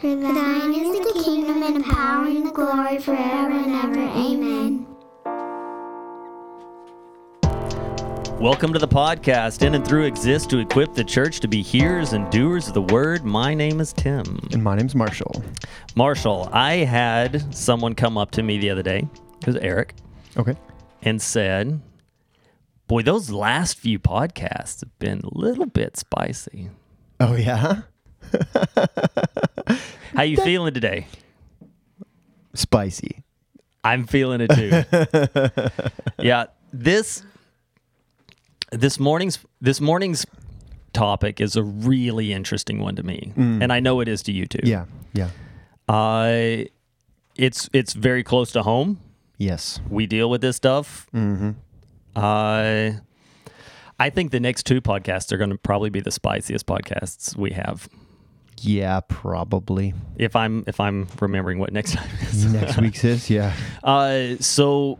For thine is the kingdom and the power and the glory forever and ever. Amen. Welcome to the podcast. In and through exists to equip the church to be hearers and doers of the word. My name is Tim. And my name's Marshall. Marshall, I had someone come up to me the other day, it was Eric, Okay. and said, Boy, those last few podcasts have been a little bit spicy. Oh yeah. How you feeling today? Spicy. I'm feeling it too. yeah, this this morning's this morning's topic is a really interesting one to me, and I know it is to you too. Yeah. Yeah. Uh, it's it's very close to home. Yes. We deal with this stuff. Mm-hmm. Uh, I think the next two podcasts are going to probably be the spiciest podcasts we have. Yeah, probably. If I'm if I'm remembering what next time is. Next week's is yeah. Uh, so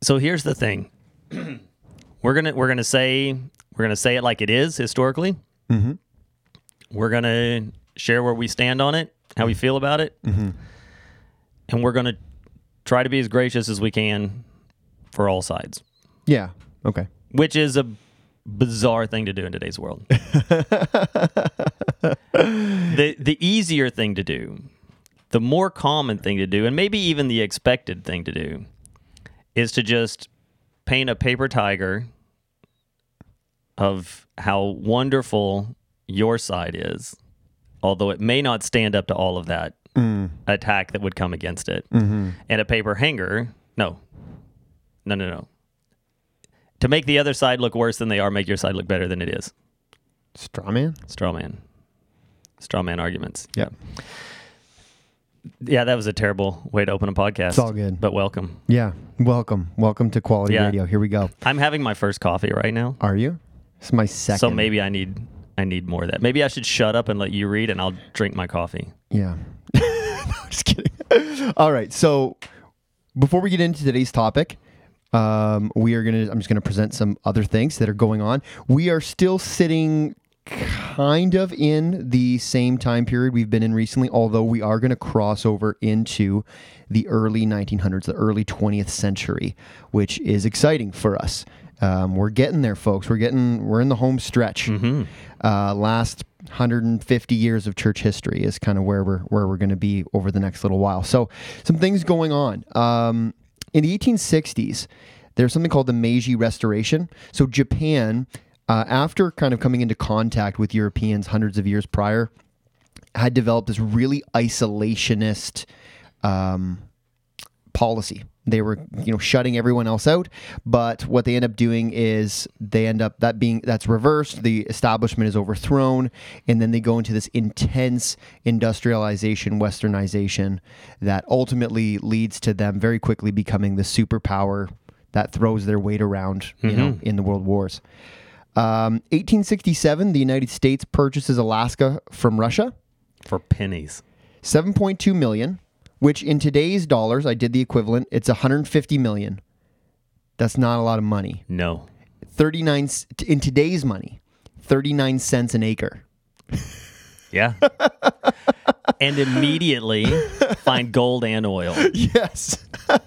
so here's the thing. we're gonna we're gonna say we're gonna say it like it is historically. Mm-hmm. We're gonna share where we stand on it, how we feel about it, Mm-hmm. and we're gonna try to be as gracious as we can for all sides, Yeah. Okay. which is a bizarre thing to do in today's world. the the easier thing to do, the more common thing to do, and maybe even the expected thing to do, is to just paint a paper tiger of how wonderful your side is, although it may not stand up to all of that Mm. attack that would come against it. Mm-hmm. And a paper hanger, no, no, no, no. To make the other side look worse than they are, make your side look better than it is. Straw man. Straw man. Straw man arguments. Yeah. Yeah, that was a terrible way to open a podcast. It's all good. But welcome. Yeah. Welcome. Welcome to Quality Yeah. Radio. Here we go. I'm having my first coffee right now. Are you? It's my second. So maybe I need I need more of that. Maybe I should shut up and let you read and I'll drink my coffee. Yeah. no, just kidding. All right. So before we get into today's topic, um, we are gonna. I'm just gonna present some other things that are going on. We are still sitting kind of in the same time period we've been in recently, although we are going to cross over into the early 1900s, the early 20th century, which is exciting for us. Um, we're getting there, folks. We're getting. We're in the home stretch Mm-hmm. uh, last 150 years of church history is kind of where we're where we're going to be over the next little while. So some things going on. Um, in the 1860s, there's something called the Meiji Restoration. So Japan, uh, after kind of coming into contact with Europeans hundreds of years prior, had developed this really isolationist um, policy. They were, you know, shutting everyone else out. But what they end up doing is they end up that being that's reversed. The establishment is overthrown, and then they go into this intense industrialization, westernization that ultimately leads to them very quickly becoming the superpower that throws their weight around, you know, in the world wars. Um, 1867, the United States purchases Alaska from Russia. For pennies. 7.2 million, which in today's dollars, I did the equivalent, it's 150 million. That's not a lot of money. No. 39 c- in today's money, 39 cents an acre. Yeah. and immediately find gold and oil. Yes.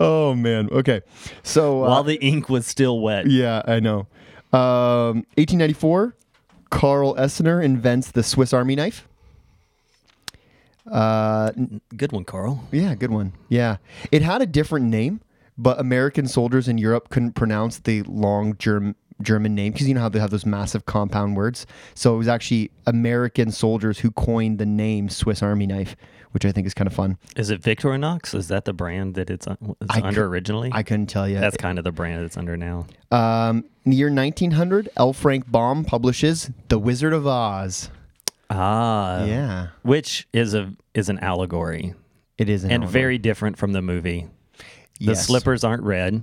oh man. Okay. So uh, While the ink was still wet. yeah, I know. Um, 1894, Carl Elsener invents the Swiss Army knife. Uh, Good one, Carl. Yeah, good one. Yeah. It had a different name, but American soldiers in Europe couldn't pronounce the long Germ- German name because you know how they have those massive compound words. So it was actually American soldiers who coined the name Swiss Army knife, which I think is kind of fun. Is it Victorinox? Is that the brand that it's, un- it's under originally? I couldn't tell you. That's kind of the brand it's under now. Um, in the year 1900, L. Frank Baum publishes The Wizard of Oz. Ah, yeah, which is a is an allegory it is. An and allegory. very different from the movie. The Yes. slippers aren't red.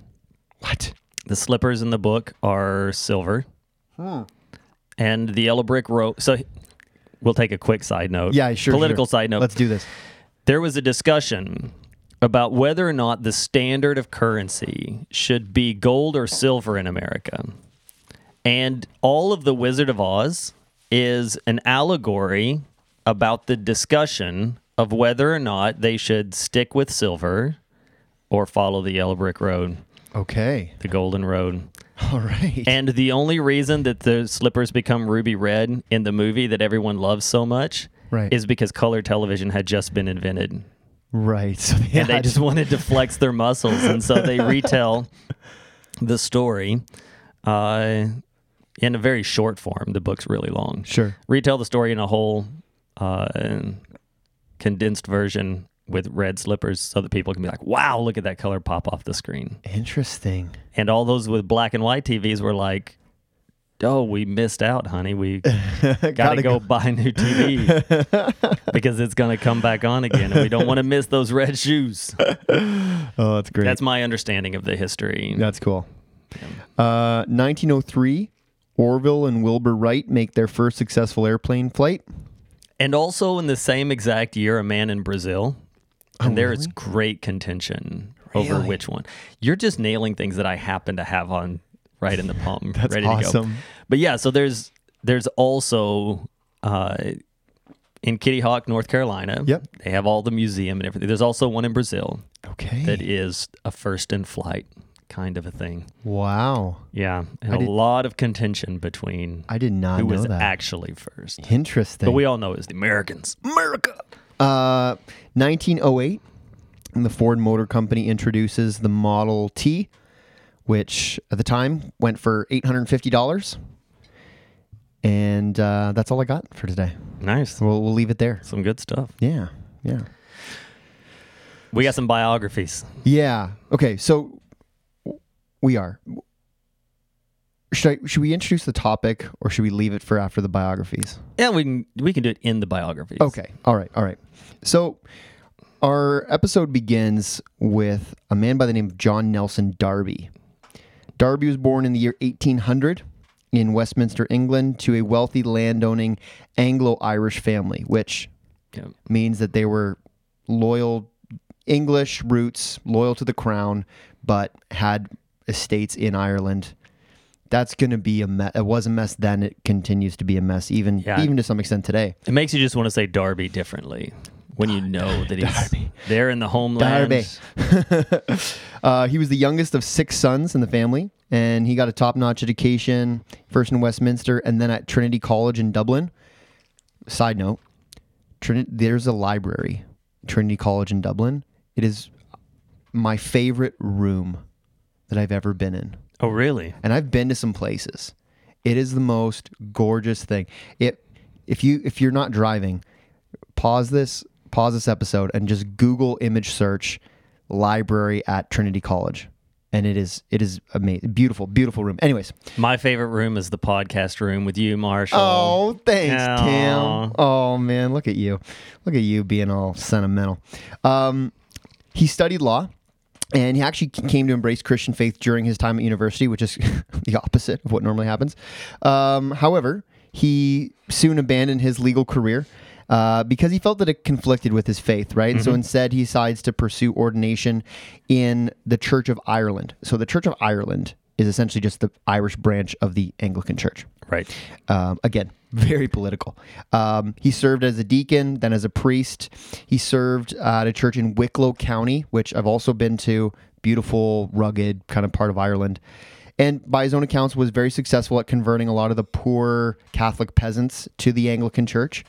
What? The slippers in the book are silver, and the yellow brick road. So we'll take a quick side note. Yeah, sure. Political sure. side note. Let's do this. there was a discussion about whether or not the standard of currency should be gold or silver in America. And all of the Wizard of Oz is an allegory about the discussion of whether or not they should stick with silver or follow the yellow brick road, Okay. the golden road. All right. And the only reason that the slippers become ruby red in the movie that everyone loves so much Right. is because color television had just been invented. right. So And they just wanted to flex their muscles. And so they retell the story uh, in a very short form. The book's really long. Sure. Retell the story in a whole uh, condensed version with red slippers so that people can be like, wow, look at that color pop off the screen. Interesting. And all those with black and white TVs were like, oh, we missed out, honey. We got to Gotta go buy a new TV because it's going to come back on again. And we don't want to miss those red shoes. Oh, that's great. That's my understanding of the history. That's cool. Uh, 1903, Orville and Wilbur Wright make their first successful airplane flight. And also in the same exact year, a man in Brazil. And there is really? great contention over which one. You're just nailing things that I happen to have on right in the palm, That's ready to go. But yeah, so there's there's also uh, in Kitty Hawk, North Carolina. Yep. They have all the museum and everything. There's also one in Brazil Okay. that is a first in flight kind of a thing. wow. Yeah, and I a did- lot of contention between I did not who know was that. actually first. Interesting. But we all know it's the Americans. America. Uh, 1908, the Ford Motor Company introduces the Model T, which at the time went for $850. And uh, that's all I got for today. Nice. We'll, we'll leave it there. Some good stuff. Yeah. Yeah. We got some biographies. Yeah. Okay. So we are. Should I, should we introduce the topic or should we leave it for after the biographies? Yeah, we can we can do it in the biographies. Okay. All right. All right. So our episode begins with a man by the name of John Nelson Darby. Darby was born in the year 1800 in Westminster, England, to a wealthy landowning Anglo Irish family, which Yeah. means that they were loyal English roots, loyal to the crown, but had estates in Ireland. That's going to be a mess. It was a mess then. It continues to be a mess, even Yeah. even to some extent today. It makes you just want to say Darby differently when you know that he's there in the homeland. Darby. uh, he was the youngest of six sons in the family, and he got a top-notch education first in Westminster and then at Trinity College in Dublin. Side note: Trinity, there's a library, Trinity College in Dublin. It is my favorite room that I've ever been in, Oh, really? and I've been to some places. It is the most gorgeous thing. It if you if you're not driving, pause this pause this episode and just Google image search library at Trinity College, and it is it is amazing, beautiful, beautiful room. Anyways, My favorite room is the podcast room with you, Marshall. oh thanks, Aw. Tim. Oh man, look at you, look at you being all sentimental. Um, he studied law. And he actually came to embrace Christian faith during his time at university, which is the opposite of what normally happens. Um, however, he soon abandoned his legal career uh, because he felt that it conflicted with his faith, right? And so instead, he decides to pursue ordination in the Church of Ireland. So the Church of Ireland is essentially just the Irish branch of the Anglican Church. Right. Um, again, very political. Um, he served as a deacon, then as a priest. He served uh, at a church in Wicklow County, which I've also been to. Beautiful, rugged kind of part of Ireland. And by his own accounts, was very successful at converting a lot of the poor Catholic peasants to the Anglican Church.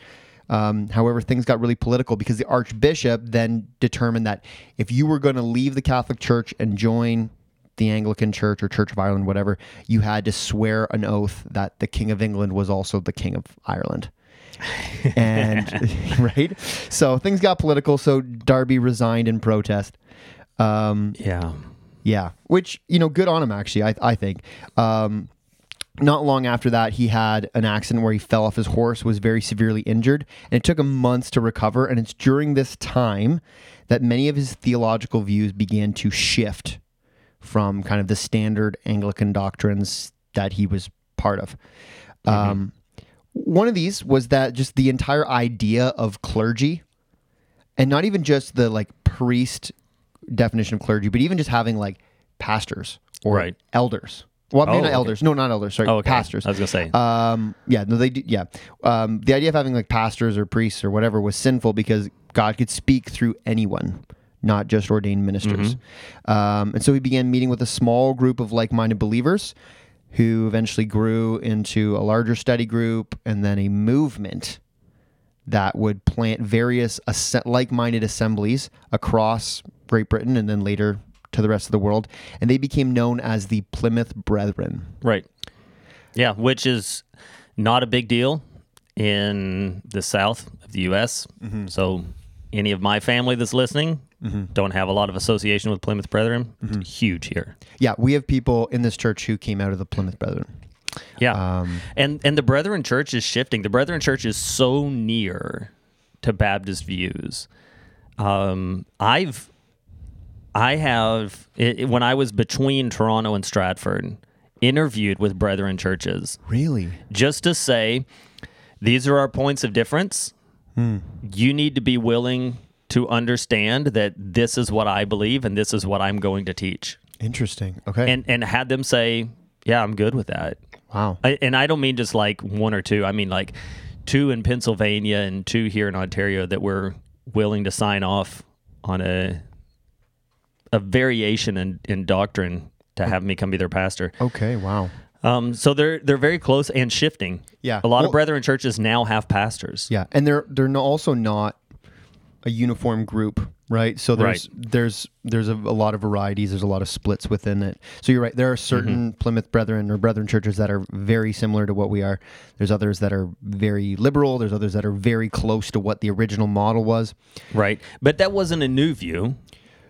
Um, however, things got really political because the Archbishop then determined that if you were going to leave the Catholic Church and join the Anglican Church or Church of Ireland, whatever, you had to swear an oath that the King of England was also the King of Ireland. and right, so things got political. So Darby resigned in protest. Um, Yeah. yeah, which you know, good on him actually. I I think. Um, not long after that, he had an accident where he fell off his horse, was very severely injured, and it took him months to recover. And it's during this time that many of his theological views began to shift from kind of the standard Anglican doctrines that he was part of. Um, one of these was that just the entire idea of clergy, and not even just the like priest definition of clergy, but even just having like pastors or Right. elders, Well, maybe Oh, not okay. elders. No, not elders. Sorry, Oh, okay. pastors. I was gonna say. Um, yeah, no, they do. Yeah, um, the idea of having like pastors or priests or whatever was sinful because God could speak through anyone, not just ordained ministers. Um, and so he began meeting with a small group of like-minded believers, who eventually grew into a larger study group and then a movement that would plant various as- like-minded assemblies across Great Britain and then later to the rest of the world, and they became known as the Plymouth Brethren. Right. Yeah, which is not a big deal in the south of the U.S. Mm-hmm. So, any of my family that's listening don't have a lot of association with Plymouth Brethren. Mm-hmm. Huge here. Yeah, we have people in this church who came out of the Plymouth Brethren. Yeah, Um, and and the Brethren Church is shifting. The Brethren Church is so near to Baptist views. Um, I've I have it, when I was between Toronto and Stratford, interviewed with Brethren churches Really? just to say these are our points of difference. You need to be willing to understand that this is what I believe and this is what I'm going to teach. Interesting. Okay. And and had them say, "Yeah, I'm good with that." wow. I, and I don't mean just like one or two. I mean like two in Pennsylvania and two here in Ontario that were willing to sign off on a a variation in, in doctrine to have me come be their pastor. Okay. Wow. Um, so they're they're very close and shifting. Yeah. a lot Well- of brethren churches now have pastors. Yeah, and they're they're also not a uniform group, right? So there's there's there's a, a lot of varieties. There's a lot of splits within it. So you're right. There are certain Plymouth Brethren or Brethren churches that are very similar to what we are. There's others that are very liberal. There's others that are very close to what the original model was. Right, but that wasn't a new view.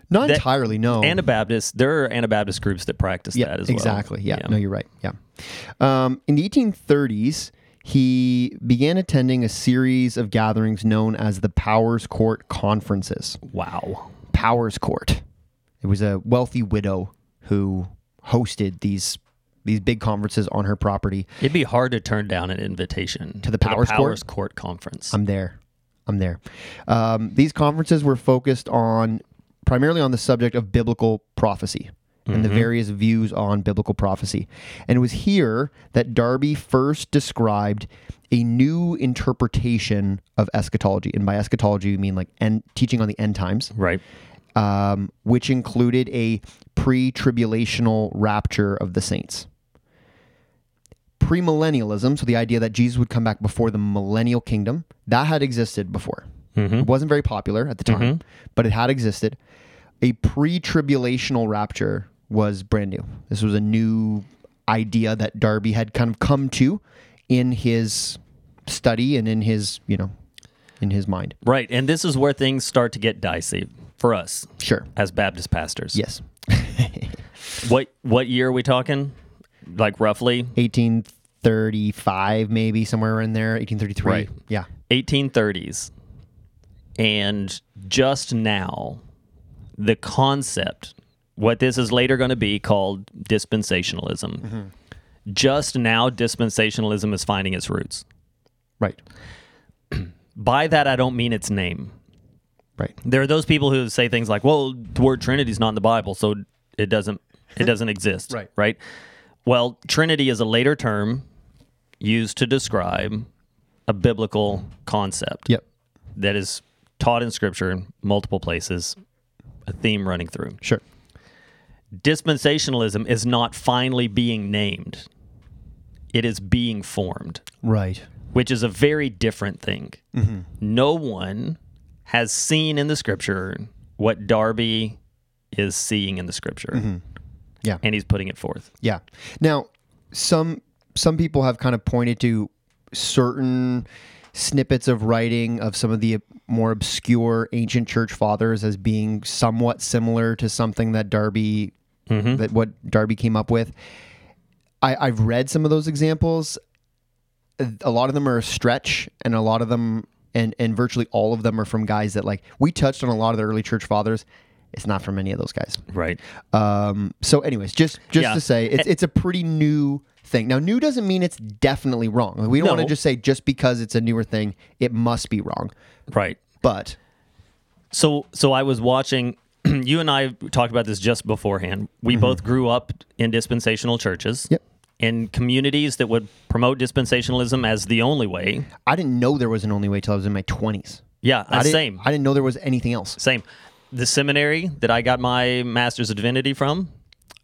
Not That- entirely, no. Anabaptist, there are Anabaptist groups that practice yeah, that as well. exactly. Yeah. no, you're right. Yeah. Um, in the 1830s, he began attending a series of gatherings known as the Powerscourt Conferences. Wow. Powerscourt. It was a wealthy widow who hosted these these big conferences on her property. It'd be hard to turn down an invitation To the Powerscourt? Powers Court conference. I'm there. I'm there. Um, these conferences were focused on primarily on the subject of biblical prophecy and the mm-hmm. various views on biblical prophecy. And it was here that Darby first described a new interpretation of eschatology. And by eschatology, we mean like end, teaching on the end times. right. um, which included a pre tribulational rapture of the saints. Premillennialism, so the idea that Jesus would come back before the millennial kingdom, that had existed before. Mm-hmm. It wasn't very popular at the time, mm-hmm. but it had existed. A pre tribulational rapture was brand new. This was a new idea that Darby had kind of come to in his study and in his, you know, in his mind. Right. And this is where things start to get dicey for us Sure. as Baptist pastors. Yes. What what year are we talking? Like roughly 1835 maybe somewhere in there 1833 Right. yeah 1830s. And just now, the concept, what this is later going to be called dispensationalism, Mm-hmm. just now, dispensationalism is finding its roots. right By that, I don't mean its name. right There are those people who say things like, "Well, the word Trinity is not in the Bible, so it doesn't it doesn't exist." Right. Right. Well, Trinity is a later term used to describe a biblical concept yep that is taught in Scripture in multiple places, a theme running through. sure Dispensationalism is not finally being named; it is being formed right which is a very different thing. Mm-hmm. No one has seen in the scripture what Darby is seeing in the scripture. Mm-hmm. Yeah. And he's putting it forth. yeah now some some people have kind of pointed to certain snippets of writing of some of the more obscure ancient church fathers as being somewhat similar to something that Darby that what Darby came up with. I, I've read some of those examples. A lot of them are a stretch, and a lot of them, and and virtually all of them are from guys that like we touched on a lot of the early church fathers. It's not from any of those guys. Right. Um, so, anyways, just just Yeah. to say, it's it's a pretty new thing. Now, new doesn't mean it's definitely wrong. Like, we don't want to just say just because it's a newer thing, it must be wrong. Right. But So so I was watching you and I talked about this just beforehand. We both grew up in dispensational churches. Mm-hmm. Yep. In communities that would promote dispensationalism as the only way. I didn't know there was an only way till I was in my 20s. Yeah, I same. I didn't know there was anything else. Same. The seminary that I got my master's of divinity from,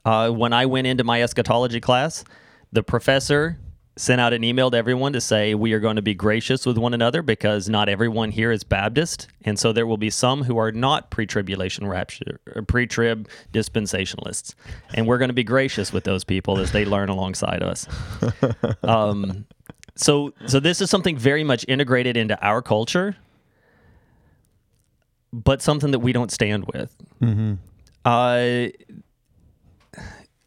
uh, when I went into my eschatology class, the professor sent out an email to everyone to say we are going to be gracious with one another because not everyone here is Baptist, and so there will be some who are not pre-tribulation rapture, or pre-trib dispensationalists, and we're going to be gracious with those people as they learn alongside us. Um, so, so this is something very much integrated into our culture but something that we don't stand with. Uh,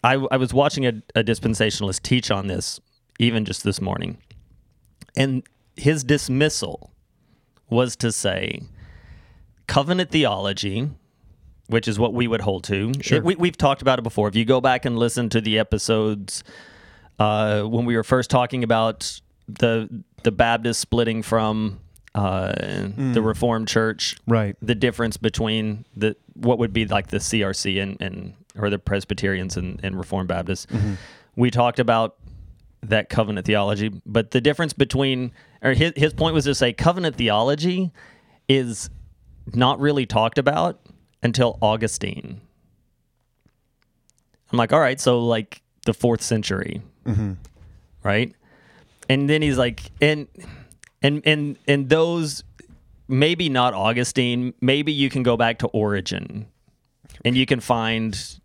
I, I was watching a, a dispensationalist teach on this even just this morning, and his dismissal was to say covenant theology, which is what we would hold to. Sure. It- we, we've talked about it before. If you go back and listen to the episodes uh, when we were first talking about the the Baptist splitting from uh, the Reformed Church, Right. the difference between the what would be like the CRC and, and or the Presbyterians and, and Reformed Baptists. Mm-hmm. We talked about that covenant theology, but the difference between or his his point was to say covenant theology is not really talked about until Augustine. I'm like, all right, so like the fourth century, mm-hmm. right? And then he's like, and and and and those maybe not Augustine, maybe you can go back to Origen, and you can find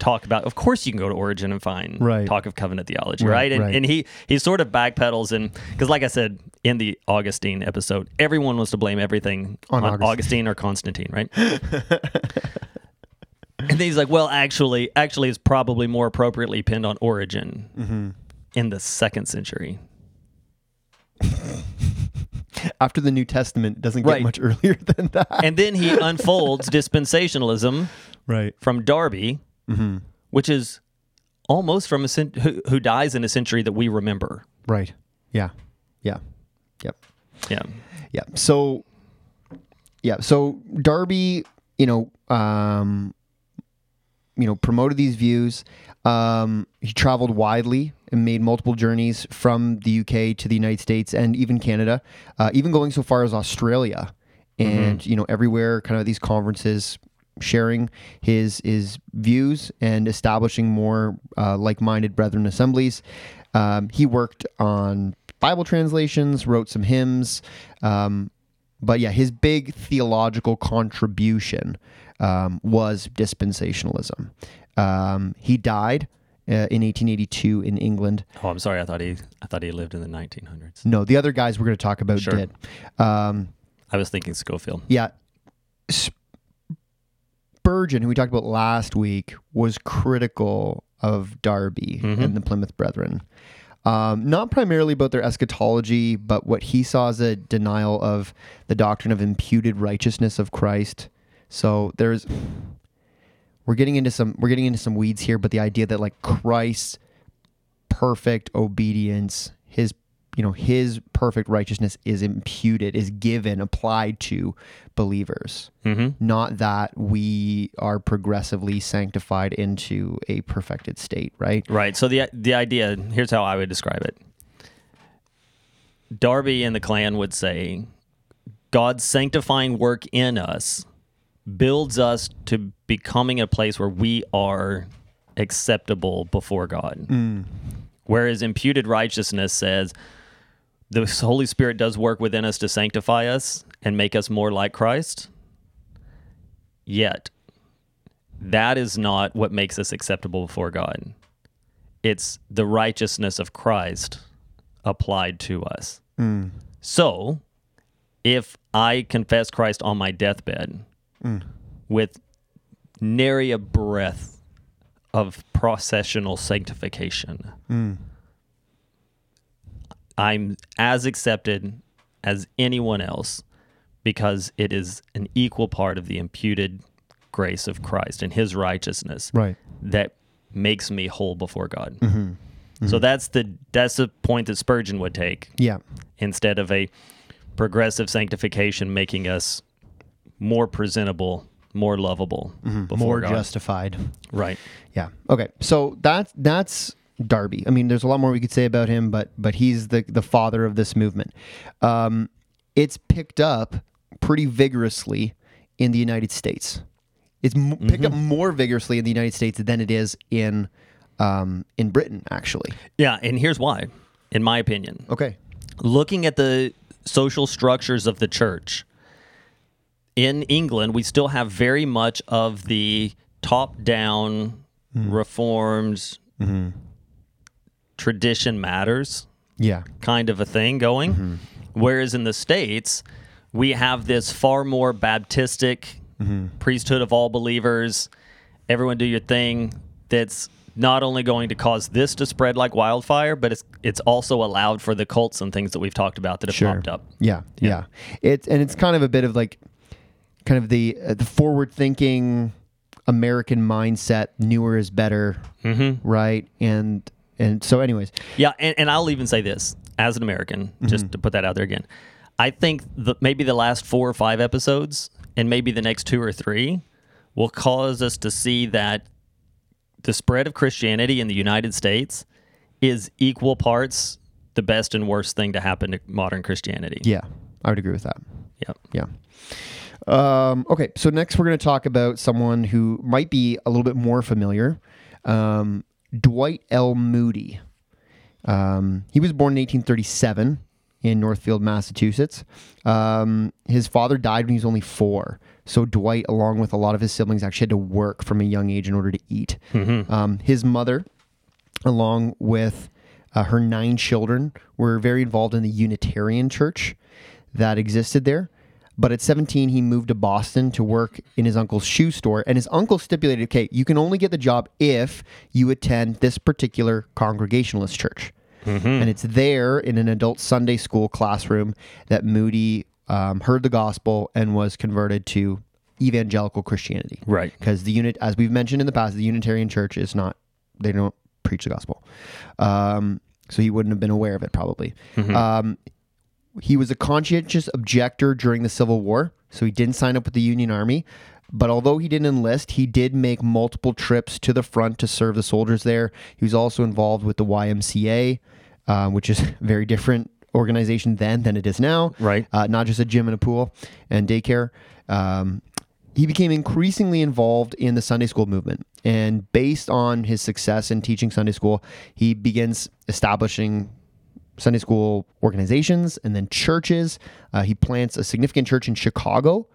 talk about. Of course, you can go to Origen and find Right. talk of covenant theology, Right, right? And, right. and he he sort of backpedals and because, like I said in the Augustine episode, everyone wants to blame everything On on, Augustine. Augustine or Constantine, right? and then he's like, well, actually, actually, it's probably more appropriately pinned on Origen Mm-hmm. in the second century. After the New Testament it doesn't get Right. much earlier than that. And then he unfolds dispensationalism Right. from Darby, Mm-hmm. which is almost from a cent- who, who dies in a century that we remember. Right. Yeah. Yeah. Yep. Yeah. Yeah. So, yeah. So Darby, you know, um, you know, promoted these views. Um, he traveled widely and made multiple journeys from the UK to the United States and even Canada, uh, even going so far as Australia, and you know, everywhere, kind of these conferences, sharing his his views and establishing more uh, like-minded brethren assemblies. Um, he worked on Bible translations, wrote some hymns, um, but yeah, his big theological contribution um, was dispensationalism. Um, he died uh, in 1882 in England. Oh, I'm sorry. I thought he I thought he lived in the 1900s. No, the other guys we're going to talk about Sure. did. Um, I was thinking Scofield. yeah. Spurgeon, who we talked about last week, was critical of Darby Mhm. and the Plymouth Brethren. Um, not primarily about their eschatology, but what he saw as a denial of the doctrine of imputed righteousness of Christ. So there's we're getting into some we're getting into some weeds here, but the idea that like Christ's perfect obedience, his you know, his perfect righteousness is imputed, is given, applied to believers. Mm-hmm. Not that we are progressively sanctified into a perfected state, right? Right. So the the idea here's how I would describe it. Darby and the clan would say, God's sanctifying work in us builds us to becoming a place where we are acceptable before God. Whereas imputed righteousness says the Holy Spirit does work within us to sanctify us and make us more like Christ. Yet, that is not what makes us acceptable before God. It's the righteousness of Christ applied to us. Mm. So, if I confess Christ on my deathbed mm. with nary a breath of processional sanctification, mm. I'm as accepted as anyone else because it is an equal part of the imputed grace of Christ and his righteousness Right. that makes me whole before God. So that's the that's the point that Spurgeon would take Yeah. instead of a progressive sanctification making us more presentable more lovable, Mm-hmm. more God. justified. right. Yeah. Okay. So that's that's Darby. I mean, there's a lot more we could say about him, but but he's the the father of this movement. Um, it's picked up pretty vigorously in the United States. It's m- picked up more vigorously in the United States than it is in um, in Britain, actually. Yeah, and here's why, in my opinion. Okay. looking at the social structures of the church in England, we still have very much of the top down reformed tradition matters Yeah. kind of a thing going. Whereas in the States, we have this far more Baptistic priesthood of all believers, everyone do your thing that's not only going to cause this to spread like wildfire, but it's it's also allowed for the cults and things that we've talked about that have Sure. popped up. Yeah, yeah. It's and it's kind of a bit of like, kind of the uh, the forward thinking American mindset. Newer is better, mm-hmm. right? And and so, anyways, Yeah, and, and I'll even say this as an American, just to put that out there again. I think the, maybe the last four or five episodes, and maybe the next two or three, will cause us to see that the spread of Christianity in the United States is equal parts the best and worst thing to happen to modern Christianity. yeah, I would agree with that. Yep. Yeah. Um, okay, so next we're going to talk about someone who might be a little bit more familiar. Um, Dwight L. Moody. Um, he was born in 1837 in Northfield, Massachusetts. Um, his father died when he was only four. So Dwight, along with a lot of his siblings, actually had to work from a young age in order to eat. Um, his mother, along with uh, her nine children, were very involved in the Unitarian Church that existed there. But at 17, he moved to Boston to work in his uncle's shoe store. And his uncle stipulated okay, you can only get the job if you attend this particular Congregationalist church. And it's there in an adult Sunday school classroom that Moody um, heard the gospel and was converted to evangelical Christianity. Right. Because the unit, as we've mentioned in the past, the Unitarian Church is not, they don't preach the gospel. Um, so he wouldn't have been aware of it probably. Um, he was a conscientious objector during the Civil War, so he didn't sign up with the Union Army. But although he didn't enlist, he did make multiple trips to the front to serve the soldiers there. He was also involved with the YMCA, uh, which is a very different organization then than it is now. Right. Uh, not just a gym and a pool and daycare. Um, he became increasingly involved in the Sunday school movement. And based on his success in teaching Sunday school, he begins establishing Sunday school organizations and then churches. Uh, he plants a significant church in Chicago,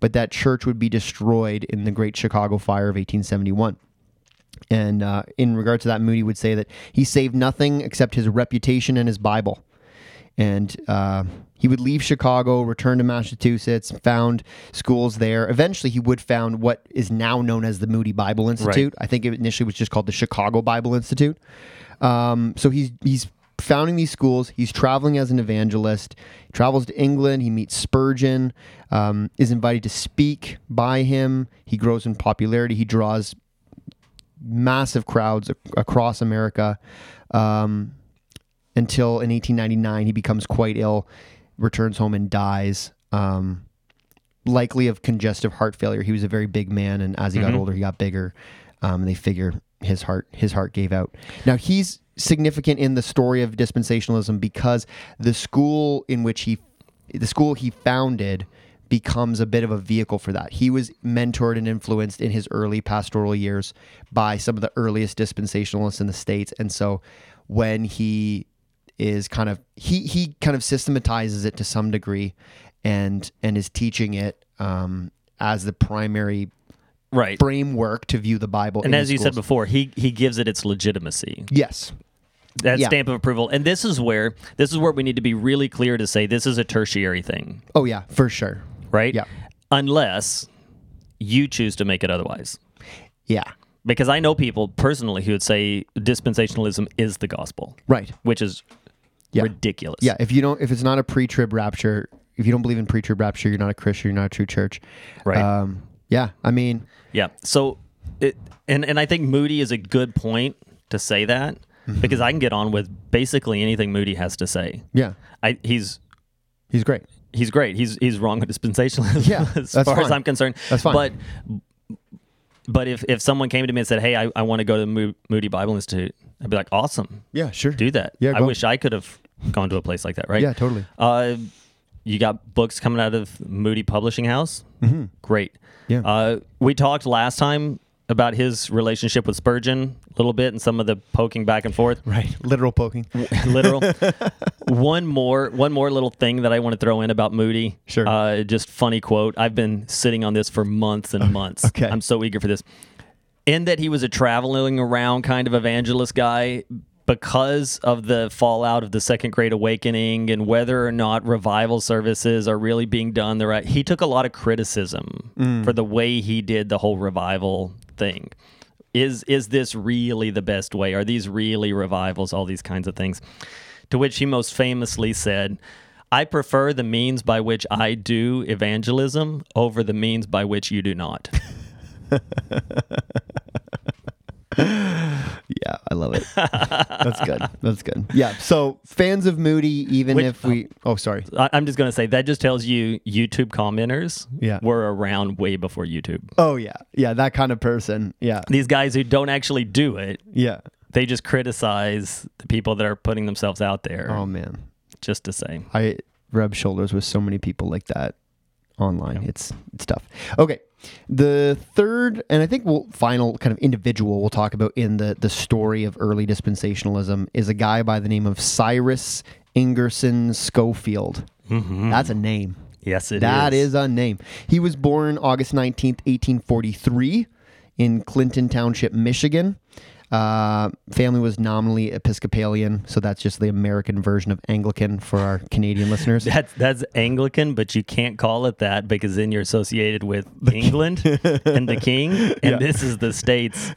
but that church would be destroyed in the Great Chicago Fire of 1871. And uh, in regard to that, Moody would say that he saved nothing except his reputation and his Bible. And uh, he would leave Chicago, return to Massachusetts, found schools there. Eventually, he would found what is now known as the Moody Bible Institute. I think it initially was just called the Chicago Bible Institute. Um, so he's he's founding these schools. He's traveling as an evangelist. He travels to England. He meets Spurgeon. Um, is invited to speak by him. He grows in popularity. He draws massive crowds ac- across America. Um, until in 1899 he becomes quite ill, returns home and dies. Um, likely of congestive heart failure. He was a very big man, and as he got older, he got bigger. Um, they figure his heart his heart gave out. Now he's significant in the story of dispensationalism because the school in which he the school he founded becomes a bit of a vehicle for that. He was mentored and influenced in his early pastoral years by some of the earliest dispensationalists in the states, and so when he is kind of he he kind of systematizes it to some degree, and and is teaching it um, as the primary Right. framework to view the Bible. And as you said before, he he gives it its legitimacy. yes, that Yeah. stamp of approval. And this is where this is where we need to be really clear to say this is a tertiary thing, oh yeah, for sure, right? Yeah. Unless you choose to make it otherwise. yeah, Because I know people personally who would say dispensationalism is the gospel, right, which is Yeah. ridiculous. yeah. If you don't, if it's not a pre-trib rapture, if you don't believe in pre-trib rapture, you're not a Christian. You're not a true church. Right. Um, yeah. I mean, Yeah. So it and and I think Moody is a good point to say that Mm-hmm. because I can get on with basically anything Moody has to say. yeah, I he's he's great. he's great. He's he's wrong with dispensationalism Yeah, as far as. I'm concerned. That's fine. But but if if someone came to me and said, "Hey, I, I want to go to the Moody Bible Institute," I'd be like, "Awesome, Yeah, sure. do that." Yeah, I wish I could have gone to a place like that. Right? Yeah, totally. Uh, you got books coming out of Moody Publishing House. Mm-hmm. Great. Yeah. Uh, we talked last time about his relationship with Spurgeon a little bit and some of the poking back and forth. Right. Literal poking. Literal. one more, one more little thing that I want to throw in about Moody. Sure. Uh, just funny quote. I've been sitting on this for months and months. okay. I'm so eager for this. In that he was a traveling around kind of evangelist guy because of the fallout of the second great awakening and whether or not revival services are really being done the right he took a lot of criticism for the way he did the whole revival thing. Is is this really the best way? Are these really revivals? All these kinds of things. To which he most famously said i prefer the means by which i do evangelism over the means by which you do not Yeah, I love it. That's good. That's good. Yeah. So fans of Moody, even Which- if we, oh. oh, sorry. I- i'm just going to say that just tells you youtube commenters Yeah. were around way before youtube Oh yeah, yeah, that kind of person. Yeah, these guys who don't actually do it yeah. they just criticize the people that are putting themselves out there Oh man, just to say I rub shoulders with so many people like that online. It's it's tough. Okay, the third and I think we'll final kind of individual we'll talk about in the the story of early dispensationalism is a guy by the name of Cyrus Ingerson Scofield. Mm-hmm. That's a name. yes it is. That is a name. He was born August 19th, 1843, in Clinton Township, Michigan. Uh, family was nominally Episcopalian, so that's just the American version of Anglican for our Canadian listeners. That's that's Anglican, but you can't call it that because then you're associated with England and the King, and this is the states.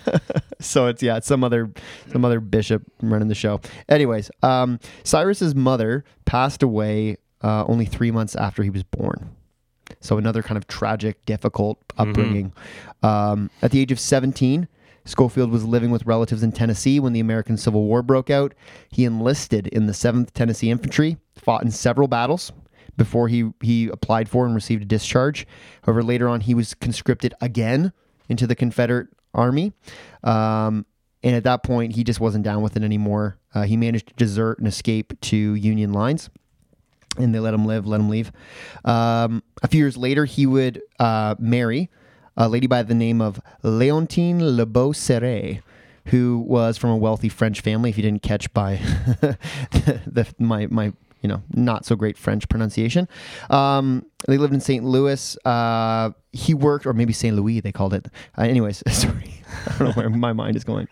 so it's yeah, it's some other some other bishop running the show. Anyways, um, Cyrus's mother passed away uh, only three months after he was born. So another kind of tragic, difficult upbringing. Um, at the age of 17, Scofield was living with relatives in Tennessee when the American Civil War broke out. He enlisted in the 7th Tennessee Infantry, fought in several battles before he, he applied for and received a discharge. However, later on, he was conscripted again into the Confederate Army. Um, and at that point, he just wasn't down with it anymore. Uh, he managed to desert and escape to Union lines and they let him live, let him leave. Um, a few years later, he would uh, marry a lady by the name of Leontine Lebeau Cerré, who was from a wealthy French family. If you didn't catch by the, the, my my you know not so great French pronunciation, um, they lived in St. Louis. Uh, he worked, or maybe St. Louis, they called it. Uh, anyways, sorry. I don't know where my mind is going.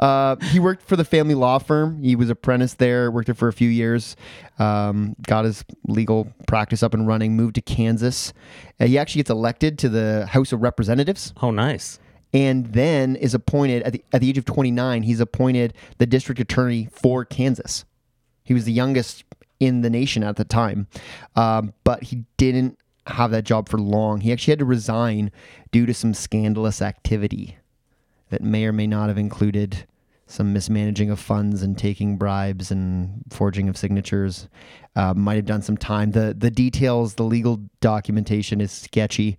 Uh, he worked for the family law firm. He was apprenticed there, worked there for a few years, um, got his legal practice up and running, moved to Kansas. Uh, he actually gets elected to the House of Representatives Oh, nice. and then is appointed at the, at the age of 29. He's appointed the district attorney for Kansas. He was the youngest in the nation at the time, um, but he didn't have that job for long. He actually had to resign due to some scandalous activity that may or may not have included some mismanaging of funds and taking bribes and forging of signatures. Uh, might have done some time. The the details, the legal documentation is sketchy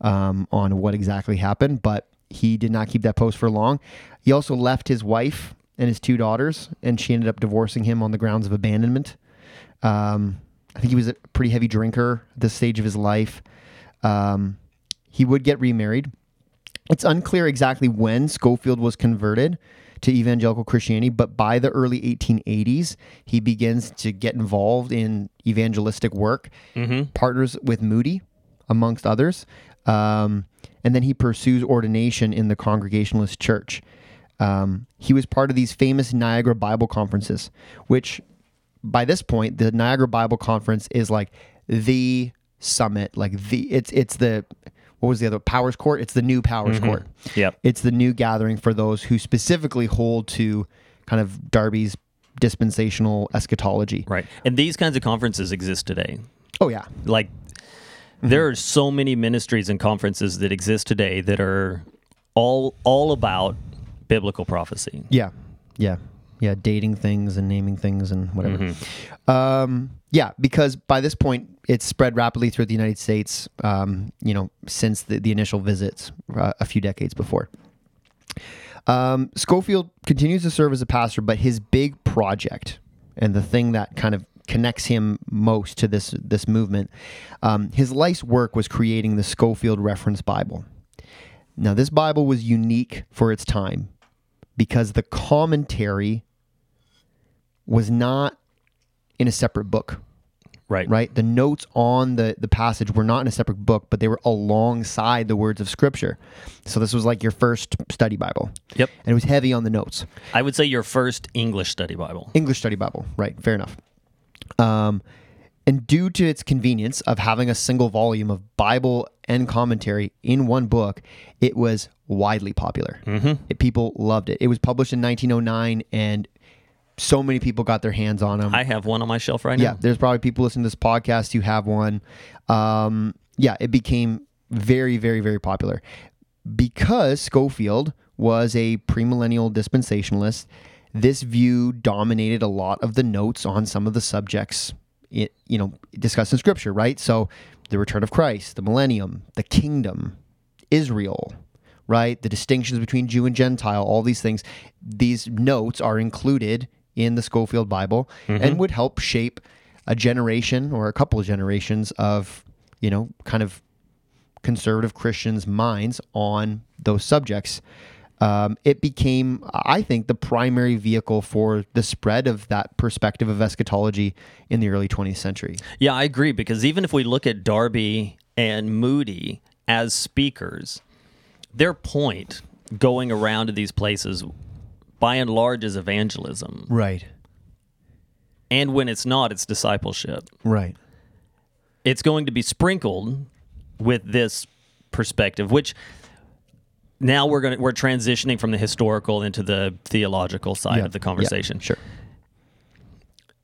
um, on what exactly happened, but he did not keep that post for long. He also left his wife and his two daughters, and she ended up divorcing him on the grounds of abandonment. Um, I think he was a pretty heavy drinker at this stage of his life. Um, he would get remarried. It's unclear exactly when Scofield was converted to evangelical Christianity, but by the early 1880s, he begins to get involved in evangelistic work, partners with Moody, amongst others. Um, and then he pursues ordination in the Congregationalist Church. Um, he was part of these famous Niagara Bible conferences, which by this point, the Niagara Bible Conference is like the summit, like the it's it's the what was the other Powerscourt? It's the new Powers mm-hmm. Court. Yep. It's the new gathering for those who specifically hold to kind of Darby's dispensational eschatology. Right. And these kinds of conferences exist today. Oh yeah, Like, mm-hmm. there are so many ministries and conferences that exist today that are all all about biblical prophecy. yeah, yeah. Yeah, dating things and naming things and whatever. Um, yeah, because by this point it's spread rapidly throughout the United States. Um, you know, since the, the initial visits uh, a few decades before. Um, Scofield continues to serve as a pastor, but his big project and the thing that kind of connects him most to this this movement, um, his life's work was creating the Scofield Reference Bible. Now, this Bible was unique for its time because the commentary was not in a separate book Right. right? The notes on the, the passage were not in a separate book, but they were alongside the words of Scripture. So this was like your first study Bible. Yep. And it was heavy on the notes. I would say your first English study Bible. English study Bible, right? Fair enough. Um, and due to its convenience of having a single volume of Bible and commentary in one book, it was widely popular. Mm-hmm. It, people loved it. It was published in 1909, and so many people got their hands on them. I have one on my shelf right Yeah, now. Yeah, there's probably people listening to this podcast who have one. Um, yeah, it became very, very, very popular because Scofield was a premillennial dispensationalist. This view dominated a lot of the notes on some of the subjects, it, you know, discussed in Scripture. Right, so the return of Christ, the millennium, the kingdom, Israel. Right, the distinctions between Jew and Gentile, all these things. These notes are included in the Scofield Bible and would help shape a generation or a couple of generations of, you know, kind of conservative Christians' minds on those subjects. Um, it became, I think, the primary vehicle for the spread of that perspective of eschatology in the early 20th century. Yeah, I agree because even if we look at Darby and Moody as speakers, their point going around to these places by and large is evangelism. Right. And when it's not, it's discipleship. Right. It's going to be sprinkled with this perspective, which now we're going to, we're transitioning from the historical into the theological side of the conversation. sure.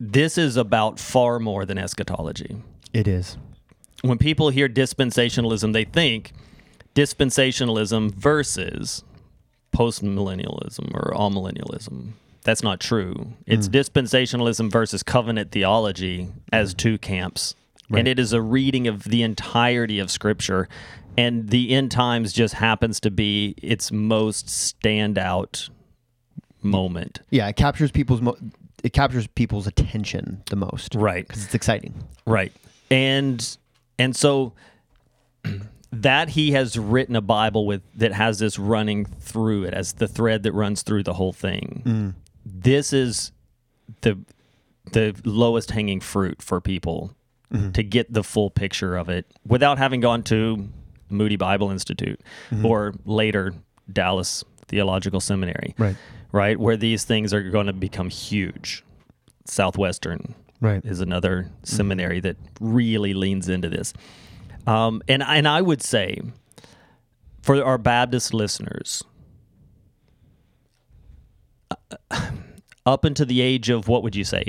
This is about far more than eschatology. It is. when people hear dispensationalism, they think dispensationalism versus postmillennialism or amillennialism. That's not true. It's hmm. dispensationalism versus covenant theology as hmm. two camps. And it is a reading of the entirety of Scripture. And the end times just happens to be its most standout moment. Yeah, it captures people's mo- it captures people's attention the most. Right. Because it's exciting. Right. And and so that he has written a Bible with that has this running through it as the thread that runs through the whole thing. Mm. This is the the lowest hanging fruit for people mm-hmm. to get the full picture of it without having gone to Moody Bible Institute mm-hmm. or later Dallas Theological Seminary. Right. Right, where these things are going to become huge. Southwestern Right. is another mm-hmm. seminary that really leans into this. Um, and and I would say for our Baptist listeners, uh, up into the age of what would you say,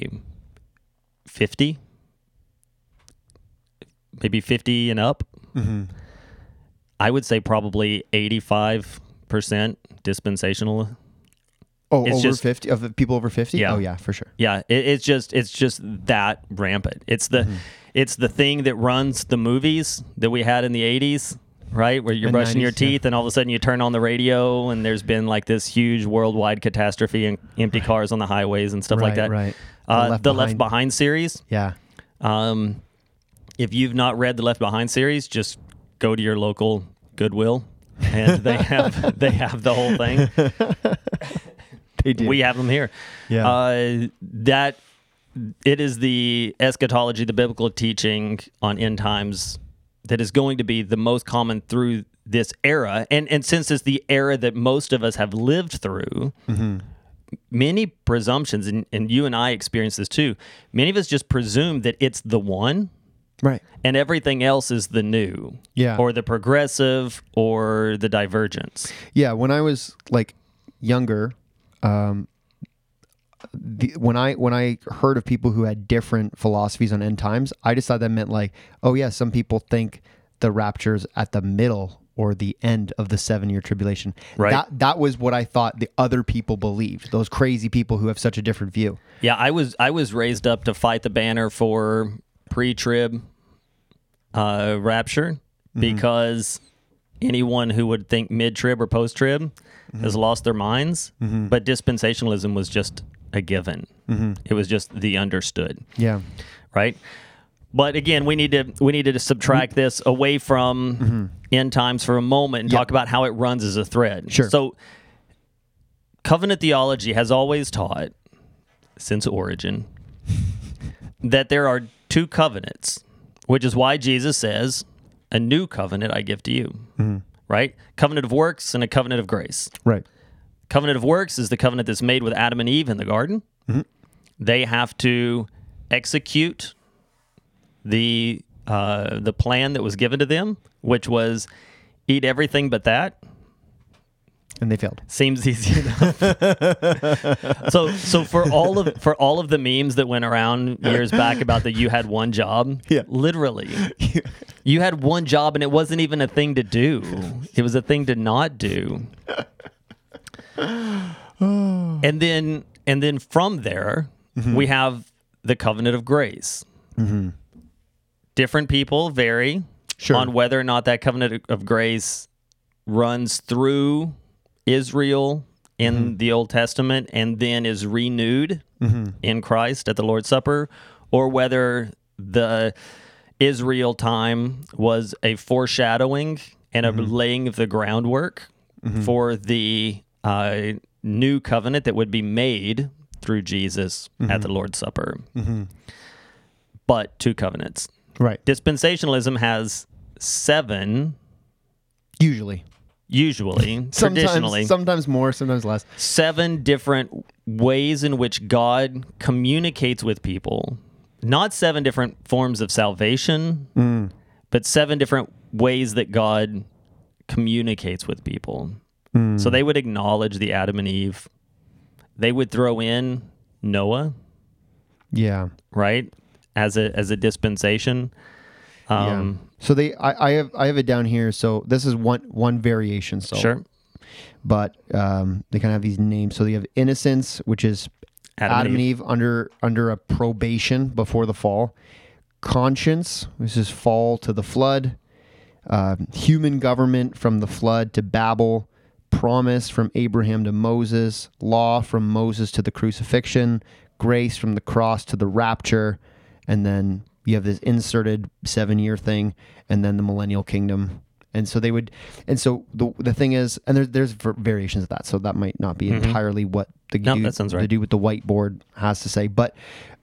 fifty, maybe fifty and up, I would say probably eighty-five percent dispensational. Oh, It's over just- 50 of people over 50? Yeah. Oh yeah, for sure. Yeah, it, it's just it's just that rampant. It's the it's the thing that runs the movies that we had in the '80s, right? Where you're And brushing your 90s, yeah. teeth, and all of a sudden you turn on the radio, and there's been like this huge worldwide catastrophe and empty cars on the highways and stuff like that. right. The Uh, Left the Left Behind- Behind series. Yeah. Um, if you've not read the Left Behind series, just go to your local Goodwill, and they have they have the whole thing. They do. We have them here. Yeah. Uh, that it is the eschatology, the biblical teaching on end times that is going to be the most common through this era. And and since it's the era that most of us have lived through, Mm-hmm. many presumptions, and, and you and I experience this too. Many of us just presume that it's the one right. and everything else is the new. Yeah. Or the progressive or the divergence. Yeah, when I was like younger, um, the, when I when I heard of people who had different philosophies on end times, I just thought that meant like, oh yeah, some people think the rapture's at the middle or the end of the seven year tribulation. Right. That that was what I thought the other people believed. Those crazy people who have such a different view. Yeah, I was I was raised up to fight the banner for pre-trib uh, rapture mm-hmm. because anyone who would think mid-trib or post-trib mm-hmm. has lost their minds. Mm-hmm. But dispensationalism was just a given. Mm-hmm. It was just the understood, Yeah. right? But again, we need to we need to subtract this away from mm-hmm. end times for a moment and Yeah. talk about how it runs as a thread. Sure. So covenant theology has always taught since Origen that there are two covenants, which is why Jesus says, "A new covenant I give to you." Mm-hmm. Right? Covenant of works and a covenant of grace. Right. Covenant of works is the covenant that's made with Adam and Eve in the garden. They have to execute the uh, the plan that was given to them, which was eat everything but that. And they failed. Seems easy enough. so so for all of for all of the memes that went around years back about that you had one job, Yeah. literally. You had one job and it wasn't even a thing to do. It was a thing to not do. and then and then from there we mm-hmm. have the covenant of grace. Mm-hmm. Different people vary Sure. on whether or not that covenant of grace runs through Israel in mm-hmm. the Old Testament and then is renewed in Christ at the Lord's Supper, or whether the Israel time was a foreshadowing and a laying of the groundwork for the uh, new covenant that would be made through Jesus at the Lord's Supper. But two covenants. Right. Dispensationalism has seven, Usually. usually, traditionally, Sometimes sometimes more, sometimes less. seven different ways in which God communicates with people. Not seven different forms of salvation, but seven different ways that God communicates with people. So they would acknowledge the Adam and Eve. They would throw in Noah, Yeah. right, as a as a dispensation. Um, yeah. So they I, I have I have it down here. So this is one one variation. So Sure. but um, they kind of have these names. So they have innocence, which is Adam Adam, and and Eve under under a probation before the fall. Conscience, which is fall to the flood. Uh, human government from the flood to Babel. Promise from Abraham to Moses. Law from Moses to the crucifixion. Grace from the cross to the rapture. And then you have this inserted seven year thing, and then the millennial kingdom. And so they would, and so the the thing is, and there's there's variations of that. So that might not be entirely what the No, dude, that sounds right. the dude with the whiteboard has to say. But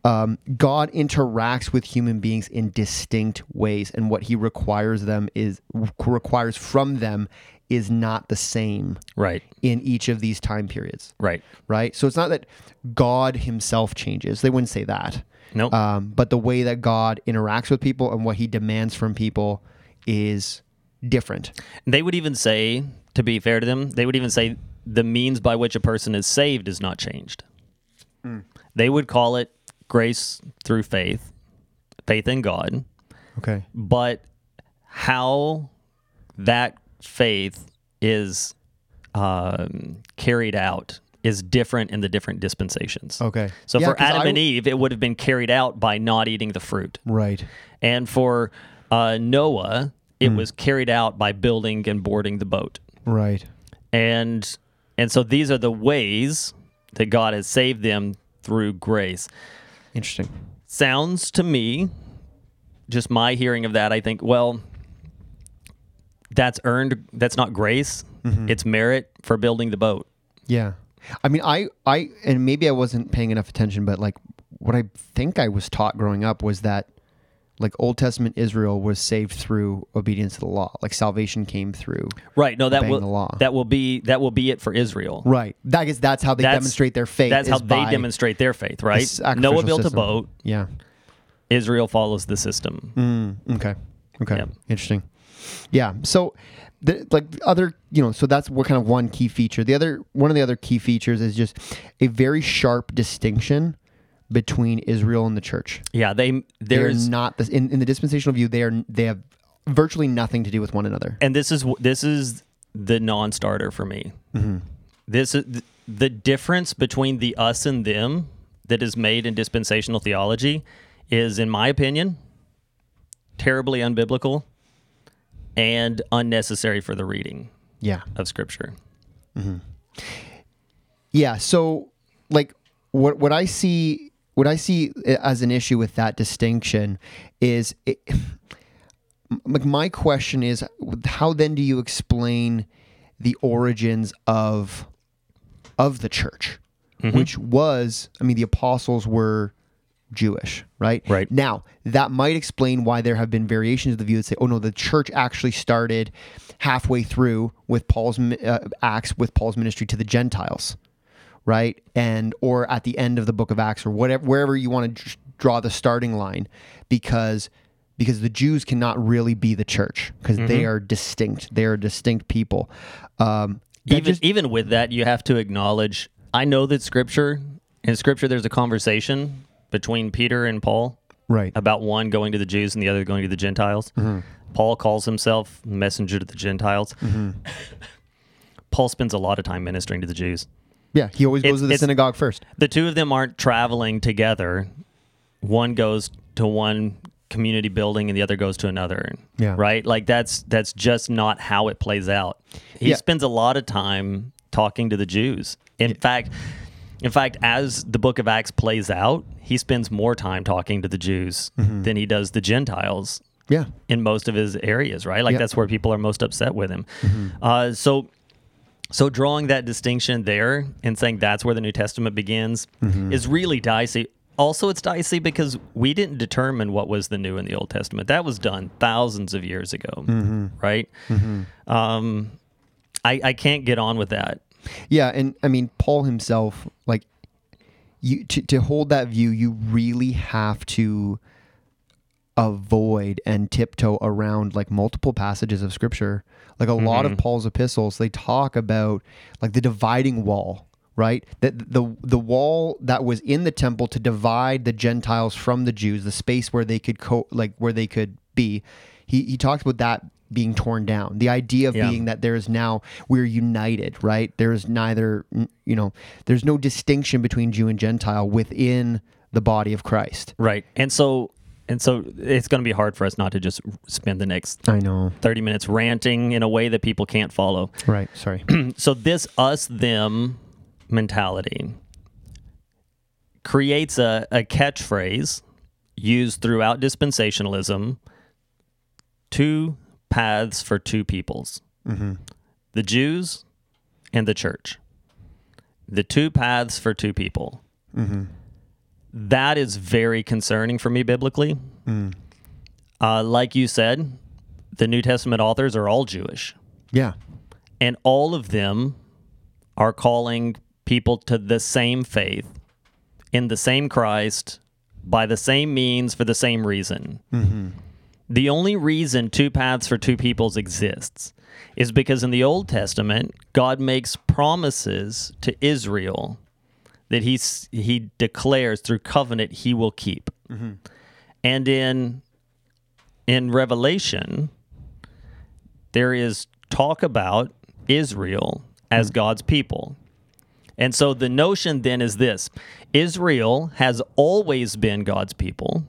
um, God interacts with human beings in distinct ways, and what He requires them is requires from them is not the same Right. in each of these time periods. Right. Right. So it's not that God Himself changes. They wouldn't say that. Nope. Um, but the way that God interacts with people and what He demands from people is different. They would even say, to be fair to them, they would even say the means by which a person is saved is not changed. They would call it grace through faith, faith in God, Okay. but how that faith is um, carried out is different in the different dispensations. Okay. So Yeah, for Adam I and Eve, it would have been carried out by not eating the fruit. Right. And for uh, Noah, it was carried out by building and boarding the boat. Right. And and so these are the ways that God has saved them through grace. Interesting. Sounds to me, just my hearing of that, I think, well, that's earned. That's not grace. It's merit for building the boat. Yeah. I mean, I, I, and maybe I wasn't paying enough attention, but like what I think I was taught growing up was that like Old Testament Israel was saved through obedience to the law. Like salvation came through. Right. No, that will the law. that will be that will be it for Israel. Right. That is, that's how they That's- demonstrate their faith. That's how they demonstrate their faith, right? Noah built system. a boat. Yeah. Israel follows the system. Mm, okay. Okay. Yep. Interesting. Yeah. So, the, like other, you know, so that's what kind of one key feature. The other, one of the other key features is just a very sharp distinction between Israel and the church. Yeah, they there's not this in, in the dispensational view. They are they have virtually nothing to do with one another. and this is this is the non-starter for me. Mm-hmm. This is the difference between the us and them that is made in dispensational theology is, in my opinion, terribly unbiblical and unnecessary for the reading Yeah. of Scripture. Mm-hmm. Yeah. So, like, what what I see what I see as an issue with that distinction is, it, like, my question is, how then do you explain the origins of of the church, mm-hmm. which was, I mean, the apostles were Jewish, right? Right. Now, that might explain why there have been variations of the view that say, oh no, the church actually started halfway through with Paul's uh, Acts with Paul's ministry to the Gentiles, right? And or at the end of the book of Acts or whatever wherever you want to draw the starting line because because the Jews cannot really be the church because they are distinct. They are distinct people. Um, even just- even with that, you have to acknowledge. I know that Scripture in Scripture there's a conversation between Peter and Paul right. about one going to the Jews and the other going to the Gentiles. Mm-hmm. Paul calls himself messenger to the Gentiles. Mm-hmm. Paul spends a lot of time ministering to the Jews. Yeah, he always goes to the synagogue first. The two of them aren't traveling together. One goes to one community building and the other goes to another. Yeah. Right? Like that's that's just not how it plays out. He Yeah. spends a lot of time talking to the Jews. In fact, in fact, as the book of Acts plays out, he spends more time talking to the Jews Mm-hmm. than he does the Gentiles Yeah. in most of his areas, right? Like Yep. that's where people are most upset with him. Uh, so, so drawing that distinction there and saying that's where the New Testament begins is really dicey. Also, it's dicey because we didn't determine what was the New and the Old Testament. That was done thousands of years ago, right? Um, I, I can't get on with that. Yeah, and I mean Paul himself, like you to, to hold that view, you really have to avoid and tiptoe around like multiple passages of scripture. Like a lot of mm-hmm. Paul's epistles, they talk about like the dividing wall, right? That the the wall that was in the temple to divide the Gentiles from the Jews, the space where they could co- like where they could be. He he talks about that being torn down. The idea of Yeah. being that there is now we're united, right? There is neither, you know, there's no distinction between Jew and Gentile within the body of Christ. Right. And so, and so it's going to be hard for us not to just spend the next I know. 30 minutes ranting in a way that people can't follow. Right. Sorry. so this us them mentality creates a, a catchphrase used throughout dispensationalism two paths for two peoples. Mm-hmm. The jews and the church. The two paths for two people. Mm-hmm. That is very concerning for me biblically. Mm. Uh, like you said the new testament authors are all jewish. Yeah. and all of them are calling people to the same faith in the same Christ by the same means for the same reason. Mm-hmm. The only reason two paths for two peoples exists is because in the Old Testament, God makes promises to Israel that he, he declares through covenant he will keep. Mm-hmm. And in, in Revelation, there is talk about Israel as mm. God's people. And so the notion then is this Israel has always been God's people,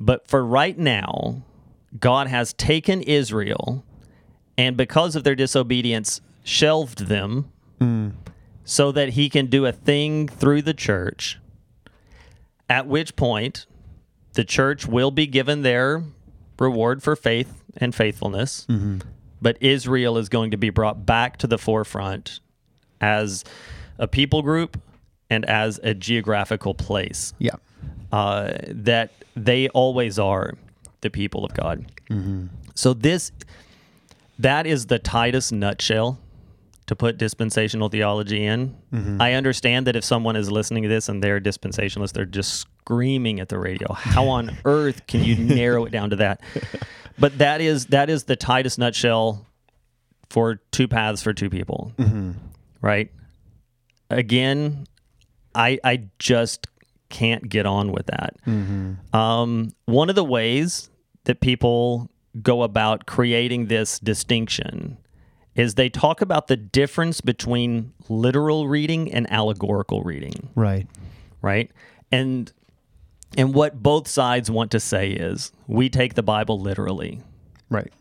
but for right now, God has taken Israel and because of their disobedience, shelved them so that he can do a thing through the church, at which point the church will be given their reward for faith and faithfulness. But Israel is going to be brought back to the forefront as a people group and as a geographical place Yeah. Uh, that they always are the people of God. Mm-hmm. So this that is the tightest nutshell to put dispensational theology in. Mm-hmm. I understand that if someone is listening to this and they're dispensationalist, they're just screaming at the radio. How on earth can you narrow it down to that? But that is that is the tightest nutshell for two paths for two people. Mm-hmm. Right? Again, I I just can't get on with that. Um, one of the ways that people go about creating this distinction is they talk about the difference between literal reading and allegorical reading, Right. right? And and what both sides want to say is we take the Bible literally, Right.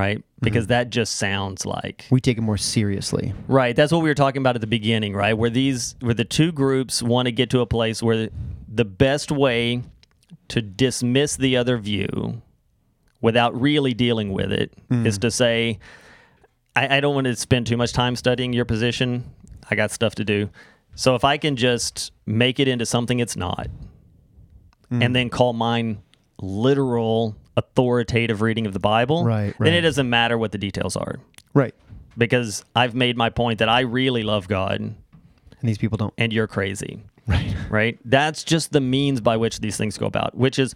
Right? Because mm-hmm. that just sounds like We take it more seriously. Right. That's what we were talking about at the beginning, right? Where these where the two groups want to get to a place where the best way to dismiss the other view without really dealing with it mm. is to say, I, I don't want to spend too much time studying your position. I got stuff to do. So if I can just make it into something it's not, mm. and then call mine literal authoritative reading of the Bible, Right, then it doesn't matter what the details are Right. because I've made my point that I really love God And these people don't. and you're crazy, Right. right? That's just the means by which these things go about, which is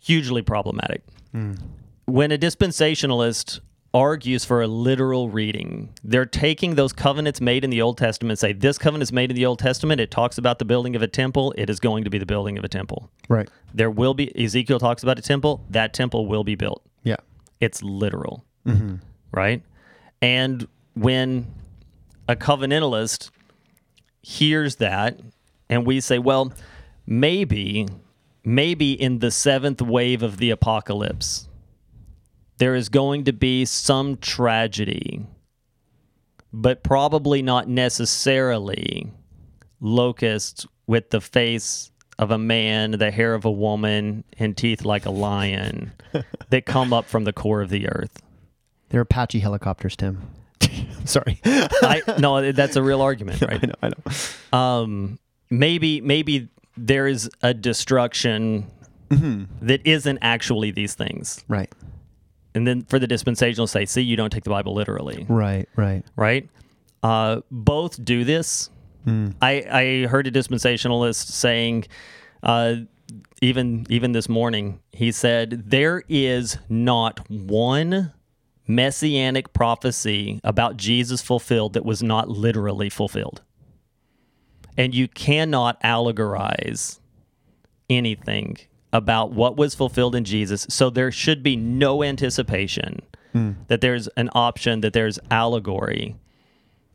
hugely problematic. Hmm. When a dispensationalist argues for a literal reading, they're taking those covenants made in the Old Testament and say, This covenant is made in the Old Testament. It talks about the building of a temple. It is going to be the building of a temple. Right. There will be, Ezekiel talks about a temple. That temple will be built. Yeah. it's literal, mm-hmm. right? And when a covenantalist hears that, and we say, well, maybe, maybe in the seventh wave of the apocalypse, there is going to be some tragedy, but probably not necessarily locusts with the face of a man, the hair of a woman, and teeth like a lion that come up from the core of the earth. They're Apache helicopters, Tim. Sorry. I no, that's a real argument, right? I know. I know. Um, maybe maybe there is a destruction that isn't actually these things, Right. And then for the dispensational say, see, you don't take the Bible literally, Right. Right. right? Uh, both do this. I I heard a dispensationalist saying, uh, even even this morning, he said there is not one messianic prophecy about Jesus fulfilled that was not literally fulfilled. And you cannot allegorize anything about what was fulfilled in Jesus. So there should be no anticipation hmm. that there's an option that there's allegory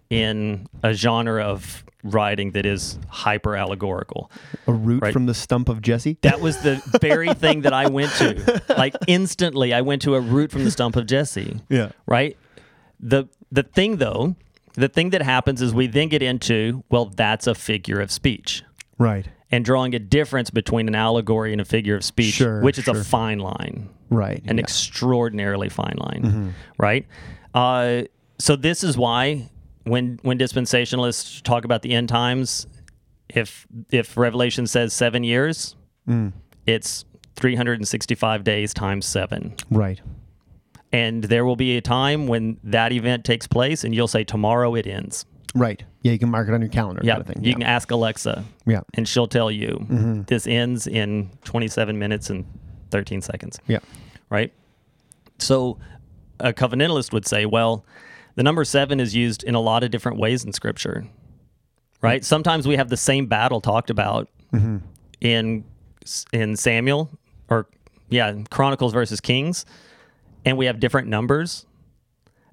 in a genre of writing that is hyper allegorical. A root Right. from the stump of Jesse. That was the very thing that I went to. Like instantly I went to a root from the stump of Jesse. Yeah. Right? The the thing though, the thing that happens is we then get into, well, that's a figure of speech. Right. And drawing a difference between an allegory and a figure of speech, Sure, which is sure. a fine line Right. an yeah. extraordinarily fine line, right? Uh, so this is why when when dispensationalists talk about the end times, if if Revelation says seven years, it's 365 days times seven. right. And there will be a time when that event takes place, and you'll say, Tomorrow it ends. Right. Yeah. You can mark it on your calendar. Yeah. Kind of thing. You yeah. can ask Alexa, yeah. and she'll tell you mm-hmm. this ends in 27 minutes and 13 seconds. Yeah. right? So a covenantalist would say, well, the number seven is used in a lot of different ways in Scripture, mm-hmm. right? Sometimes we have the same battle talked about mm-hmm. in in Samuel or yeah, Chronicles versus Kings, and we have different numbers.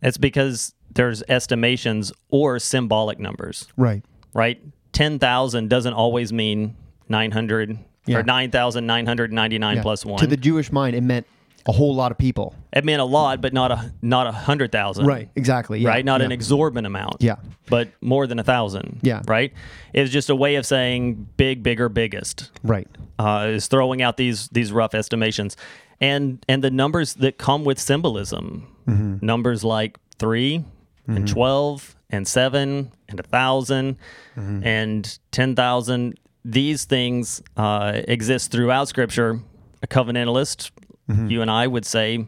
It's because there's estimations or symbolic numbers, Right. right? Ten thousand doesn't always mean nine hundred Yeah. or nine thousand nine hundred ninety nine Yeah. plus one. To the Jewish mind, it meant a whole lot of people. It meant a lot, but not a not a hundred thousand. Right. Exactly. Yeah. Right. Not yeah. an exorbitant amount. Yeah. But more than a thousand. Yeah. Right. It's just a way of saying big, bigger, biggest. Right. Uh, is throwing out these these rough estimations, and and the numbers that come with symbolism, Mm-hmm. numbers like 3 and twelve and seven and a 1000 Mm-hmm. and ten thousand. These things uh, exist throughout Scripture. A covenantalist, Mm-hmm. you and I would say,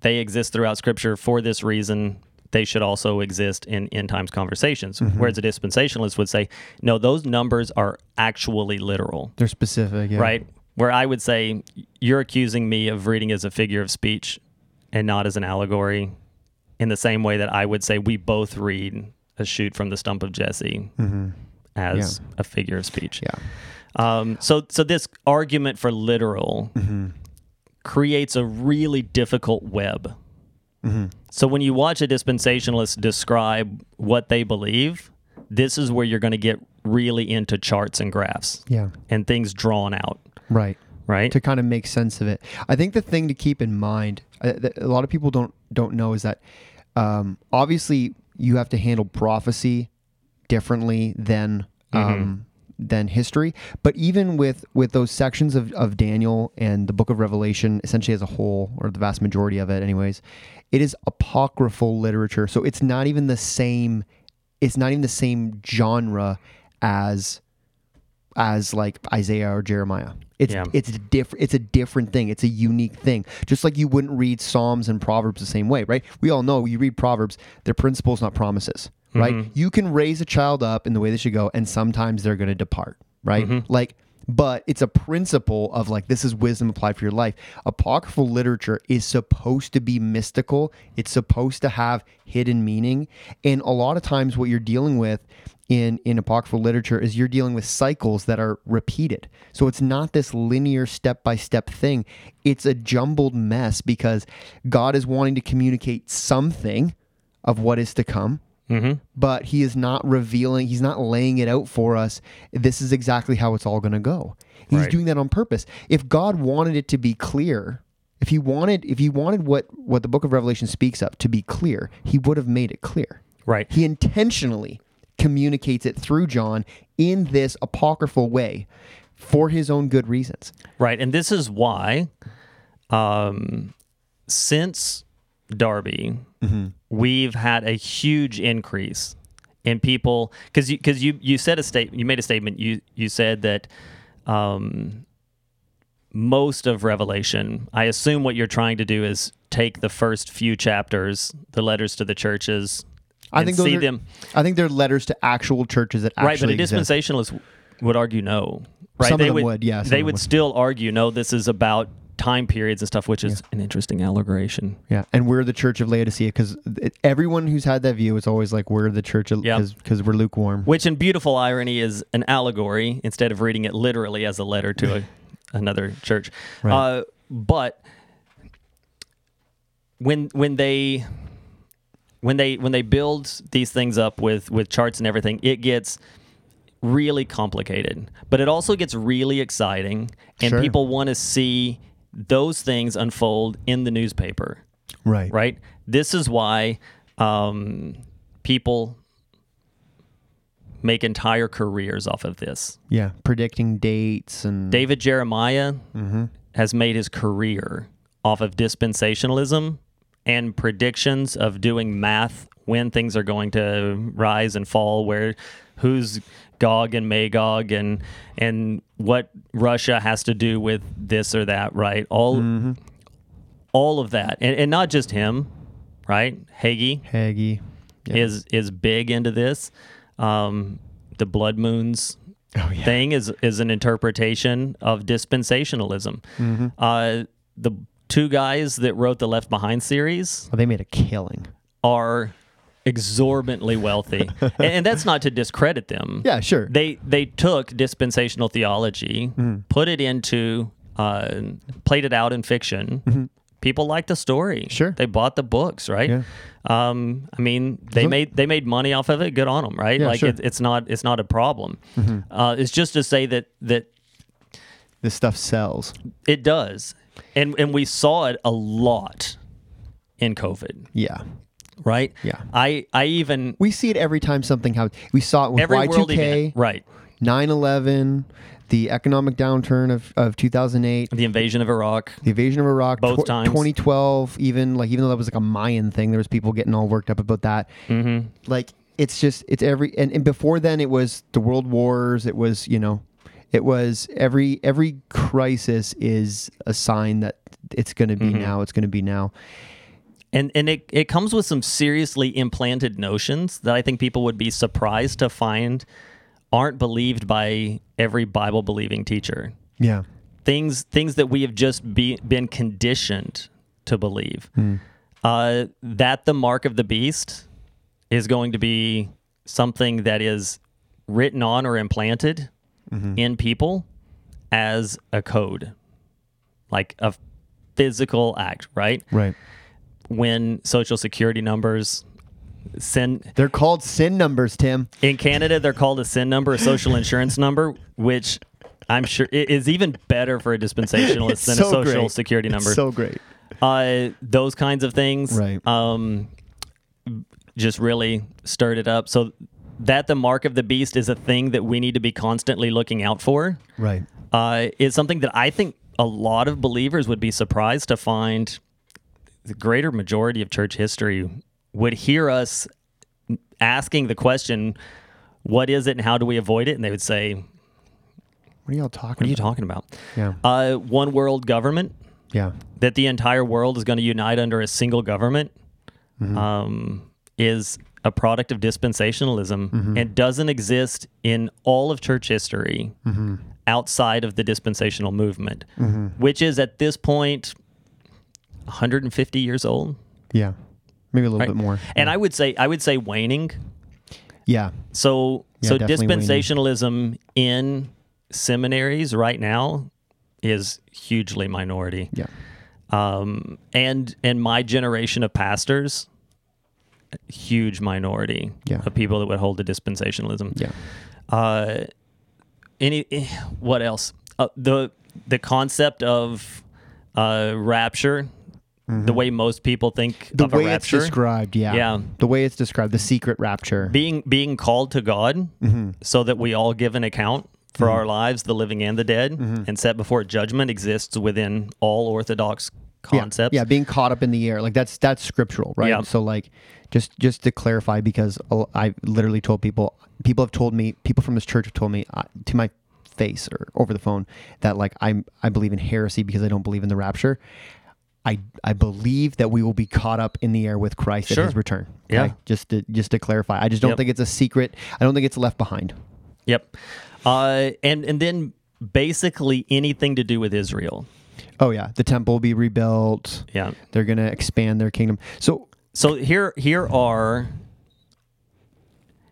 they exist throughout Scripture for this reason. They should also exist in end times conversations. Mm-hmm. Whereas a dispensationalist would say, no, those numbers are actually literal, They're specific. Yeah. right? Where I would say, you're accusing me of reading as a figure of speech and not as an allegory, in the same way that I would say we both read a shoot from the stump of Jesse as a figure of speech. Mm-hmm. Yeah. Um, so, so this argument for literal creates a really difficult web. So when you watch a dispensationalist describe what they believe, this is where you're going to get really into charts and graphs Yeah. and things drawn out, Right. right? to kind of make sense of it. I think the thing to keep in mind, uh, a lot of people don't don't know, is that um, obviously you have to handle prophecy differently than um, than history. But even with with those sections of, of Daniel and the Book of Revelation, essentially as a whole, or the vast majority of it, anyways, it is apocryphal literature. So it's not even the same. It's not even the same genre as as like Isaiah or Jeremiah. It's Yeah. it's different. It's a different thing. It's a unique thing. Just like you wouldn't read Psalms and Proverbs the same way, right? We all know you read Proverbs, they're principles, not promises, right? Mm-hmm. You can raise a child up in the way they should go, and sometimes they're going to depart, right? Mm-hmm. Like. But it's a principle of like this is wisdom applied for your life. Apocryphal literature is supposed to be mystical. It's supposed to have hidden meaning, and a lot of times what you're dealing with in in apocryphal literature is you're dealing with cycles that are repeated. So it's not this linear step by step thing. It's a jumbled mess because God is wanting to communicate something of what is to come. Mm-hmm. But he is not revealing, he's not laying it out for us. This is exactly how it's all going to go. He's Right. doing that on purpose. If God wanted it to be clear, if he wanted if he wanted what what the book of Revelation speaks of to be clear, he would have made it clear. right. He intentionally communicates it through John in this apocryphal way for his own good reasons. Right. And this is why, um, since Darby, we've had a huge increase in people because you because you you said a state you made a statement you you said that um, most of Revelation. I assume what you're trying to do is take the first few chapters, the letters to the churches. I think see are, them I think they're letters to actual churches that actually. right, but a exist. dispensationalist would argue no. Right? Some of they them would, would, yeah, they would would. still argue no. This is about time periods and stuff, which is an interesting allegoration. Yeah, and we're the church of Laodicea because everyone who's had that view is always like we're the church of Yeah. because we're lukewarm. Which, in beautiful irony, is an allegory instead of reading it literally as a letter to a, another church. Right. Uh, but when when they when they when they build these things up with with charts and everything, it gets really complicated. But it also gets really exciting, and Sure. people want to see those things unfold in the newspaper Right. right? This is why um, people make entire careers off of this. Yeah, predicting dates and David Jeremiah Mm-hmm. has made his career off of dispensationalism and predictions of doing math when things are going to rise and fall, where who's Gog and Magog and and what Russia has to do with this or that, right? All Mm-hmm. all of that, and, and not just him, right? Hagee Hagee. Is is big into this. Um, the blood moons Oh, yeah. thing is is an interpretation of dispensationalism. Mm-hmm. Uh, the two guys that wrote the Left Behind series Well, they made a killing. are exorbitantly wealthy, and, and that's not to discredit them. Yeah, sure. They they took dispensational theology, Mm-hmm. put it into, uh, played it out in fiction. People liked the story. Mm-hmm. Sure. they bought the books, right? Yeah. Um, I mean, they made they made money off of it. Good on them, right? Yeah, like sure. Mm-hmm. it, it's not it's not a problem. Uh, it's just to say that that this stuff sells. it does, and and we saw it a lot in COVID, Yeah. right? Yeah. I I even We see it every time something happens. We saw it with every Y2K, event, right? 9/11, the economic downturn of, of 2008, The invasion of Iraq. the invasion of Iraq, Both times. 2012, even like even though that was like a Mayan thing, there was people getting all worked up about that. Mm-hmm. Like it's just it's every and, and before then it was the world wars. It was you know, it was every every crisis is a sign that it's going to be Mm-hmm. now. It's going to be now. And and it, it comes with some seriously implanted notions that I think people would be surprised to find aren't believed by every Bible believing teacher. Yeah. Things things that we have just be, been conditioned to believe. Hmm. Uh, that the mark of the beast is going to be something that is written on or implanted Mm-hmm. in people as a code, like a physical act, right? Right. When social security numbers send They're called sin numbers, Tim. in Canada, they're called a SIN number, a social insurance number, which I'm sure is even better for a dispensationalist It's than so a social great. security It's number. so great. uh, those kinds of things, Right. Um, just really stirred it up. So that the mark of the beast is a thing that we need to be constantly looking out for. Right. Uh, is something that I think a lot of believers would be surprised to find. The greater majority of church history would hear us asking the question, "What is it, and how do we avoid it?" And they would say, "What are y'all talking What are you about? talking about?" Yeah. Uh, one world government Yeah. that the entire world is going to unite under a single government um, is a product of dispensationalism mm-hmm. and doesn't exist in all of church history mm-hmm. outside of the dispensational movement, mm-hmm. which is at this point 150 years old. Yeah. Maybe a little right? bit more. And I would say I would say waning. Yeah. So Yeah, so definitely waning. dispensationalism in seminaries right now is hugely minority. Yeah. um, and and my generation of pastors, huge minority Yeah. of people that would hold to dispensationalism. Yeah. Uh, any eh, what else? Uh, the the concept of uh, rapture, the way most people think Mm-hmm. The of a way it's rapture, described, yeah. Yeah. The way it's described, the secret rapture. being being called to God, Mm-hmm. so that we all give an account for our lives, the living and the dead, Mm-hmm. and set before judgment exists within all Orthodox. Concepts. Yeah, being caught up in the air, like that's that's scriptural, right? Yeah. So like, just just to clarify, because I literally told people, people have told me, people from this church have told me uh, to my face or over the phone that like I'm I believe in heresy because I don't believe in the rapture. I I believe that we will be caught up in the air with Christ Sure. at His return. Yeah. Just to just to clarify, I just don't Yep. think it's a secret. I don't think it's left behind. Yep. Uh, and and then basically anything to do with Israel. Oh yeah, the temple will be rebuilt. Yeah. They're gonna expand their kingdom. So So here here are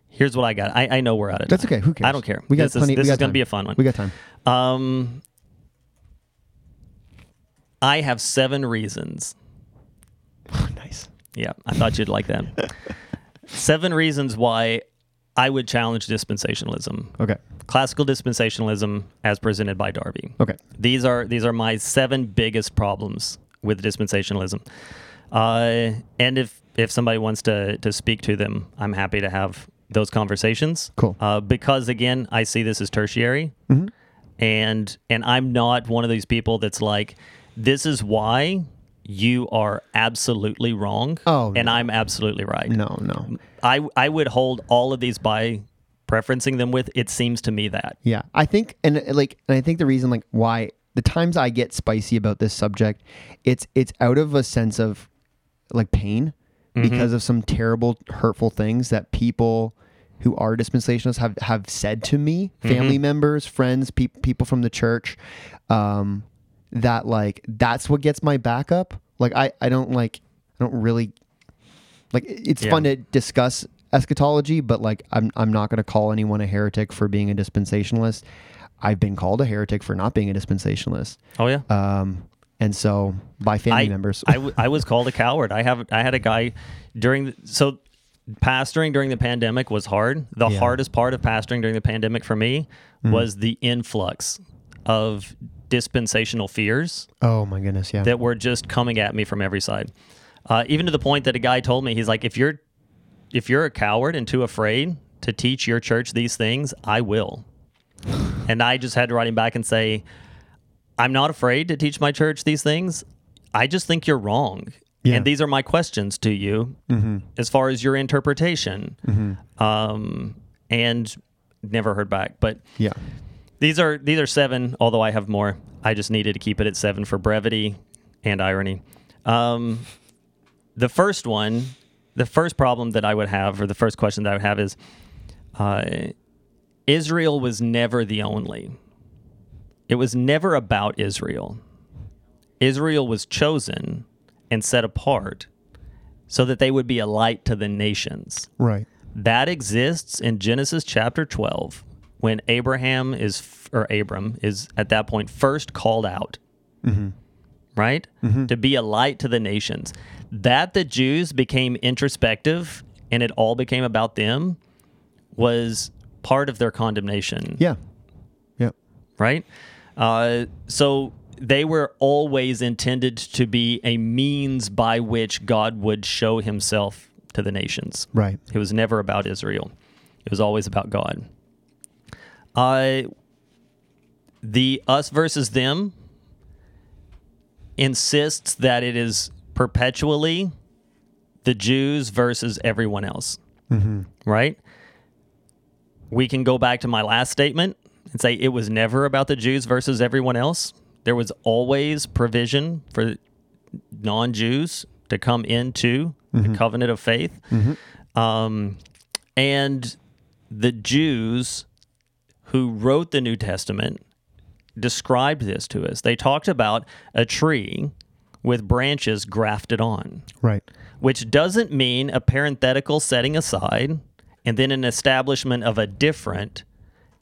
here's what I got. I, I know we're out of that's time. okay. Who cares? I don't care. We got this plenty. is, this is going to be a fun one. We got time. Um, I have seven reasons. nice. Yeah, I thought you'd like that. seven reasons why I would challenge dispensationalism. Okay. Classical dispensationalism as presented by Darby. Okay. These are these are my seven biggest problems with dispensationalism. Uh, and if if somebody wants to to speak to them, I'm happy to have those conversations. Cool. Uh, because again, I see this as tertiary, Mm-hmm. and and I'm not one of these people that's like, this is why you are absolutely wrong. Oh, and no. I'm absolutely right. No, no. I I would hold all of these by preferencing them with. It seems to me that. Yeah, I think, and uh, like, and I think the reason, like, why the times I get spicy about this subject, it's it's out of a sense of like pain because of some terrible, hurtful things that people who are dispensationalists have have said to me, family members, friends, pe- people from the church, um, that like that's what gets my back up. Like, I I don't like I don't really like it's Yeah. fun to discuss eschatology, but like I'm I'm not going to call anyone a heretic for being a dispensationalist. I've been called a heretic for not being a dispensationalist. Oh yeah. Um, and so by family I, members. I, w- I was called a coward. I have I had a guy during the, so pastoring during the pandemic was hard. The Yeah. hardest part of pastoring during the pandemic for me was the influx of dispensational fears oh my goodness, yeah. that were just coming at me from every side. Uh, even to the point that a guy told me he's like, if you're if you're a coward and too afraid to teach your church these things, I will. and I just had to write him back and say, I'm not afraid to teach my church these things. I just think you're wrong. Yeah. And these are my questions to you as far as your interpretation. Um, and never heard back. But yeah. These are these are seven, although I have more. I just needed to keep it at seven for brevity and irony. Um, the first one, the first problem that I would have, or the first question that I would have is uh, Israel was never the only. It was never about Israel. Israel was chosen and set apart so that they would be a light to the nations Right. that exists in Genesis chapter 12 when Abraham is or Abram is at that point first called out. Mm-hmm. right? To be a light to the nations. That the Jews became introspective and it all became about them was part of their condemnation Yeah. Yeah. right? Uh, so they were always intended to be a means by which God would show himself to the nations. Right. It was never about Israel, it was always about God. Uh, the us versus them insists that it is perpetually the Jews versus everyone else. Right? We can go back to my last statement and say it was never about the Jews versus everyone else. There was always provision for non Jews to come into the covenant of faith. Um, and the Jews who wrote the New Testament described this to us. They talked about a tree with branches grafted on, Right. which doesn't mean a parenthetical setting aside and then an establishment of a different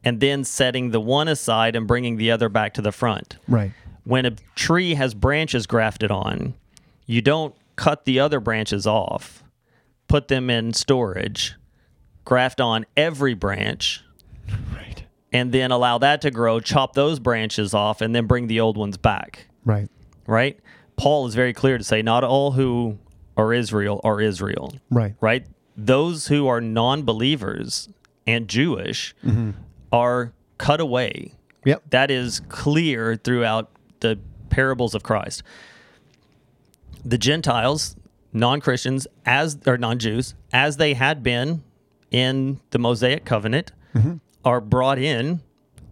and then setting the one aside and bringing the other back to the front. Right. When a tree has branches grafted on, you don't cut the other branches off, put them in storage, graft on every branch. And then allow that to grow, chop those branches off, and then bring the old ones back. Right. Right? Paul is very clear to say not all who are Israel are Israel. Right. Right? Those who are non believers and Jewish mm-hmm. are cut away. Yep. That is clear throughout the parables of Christ. The Gentiles, non Christians, as or non Jews, as they had been in the Mosaic covenant, mm-hmm. Are brought in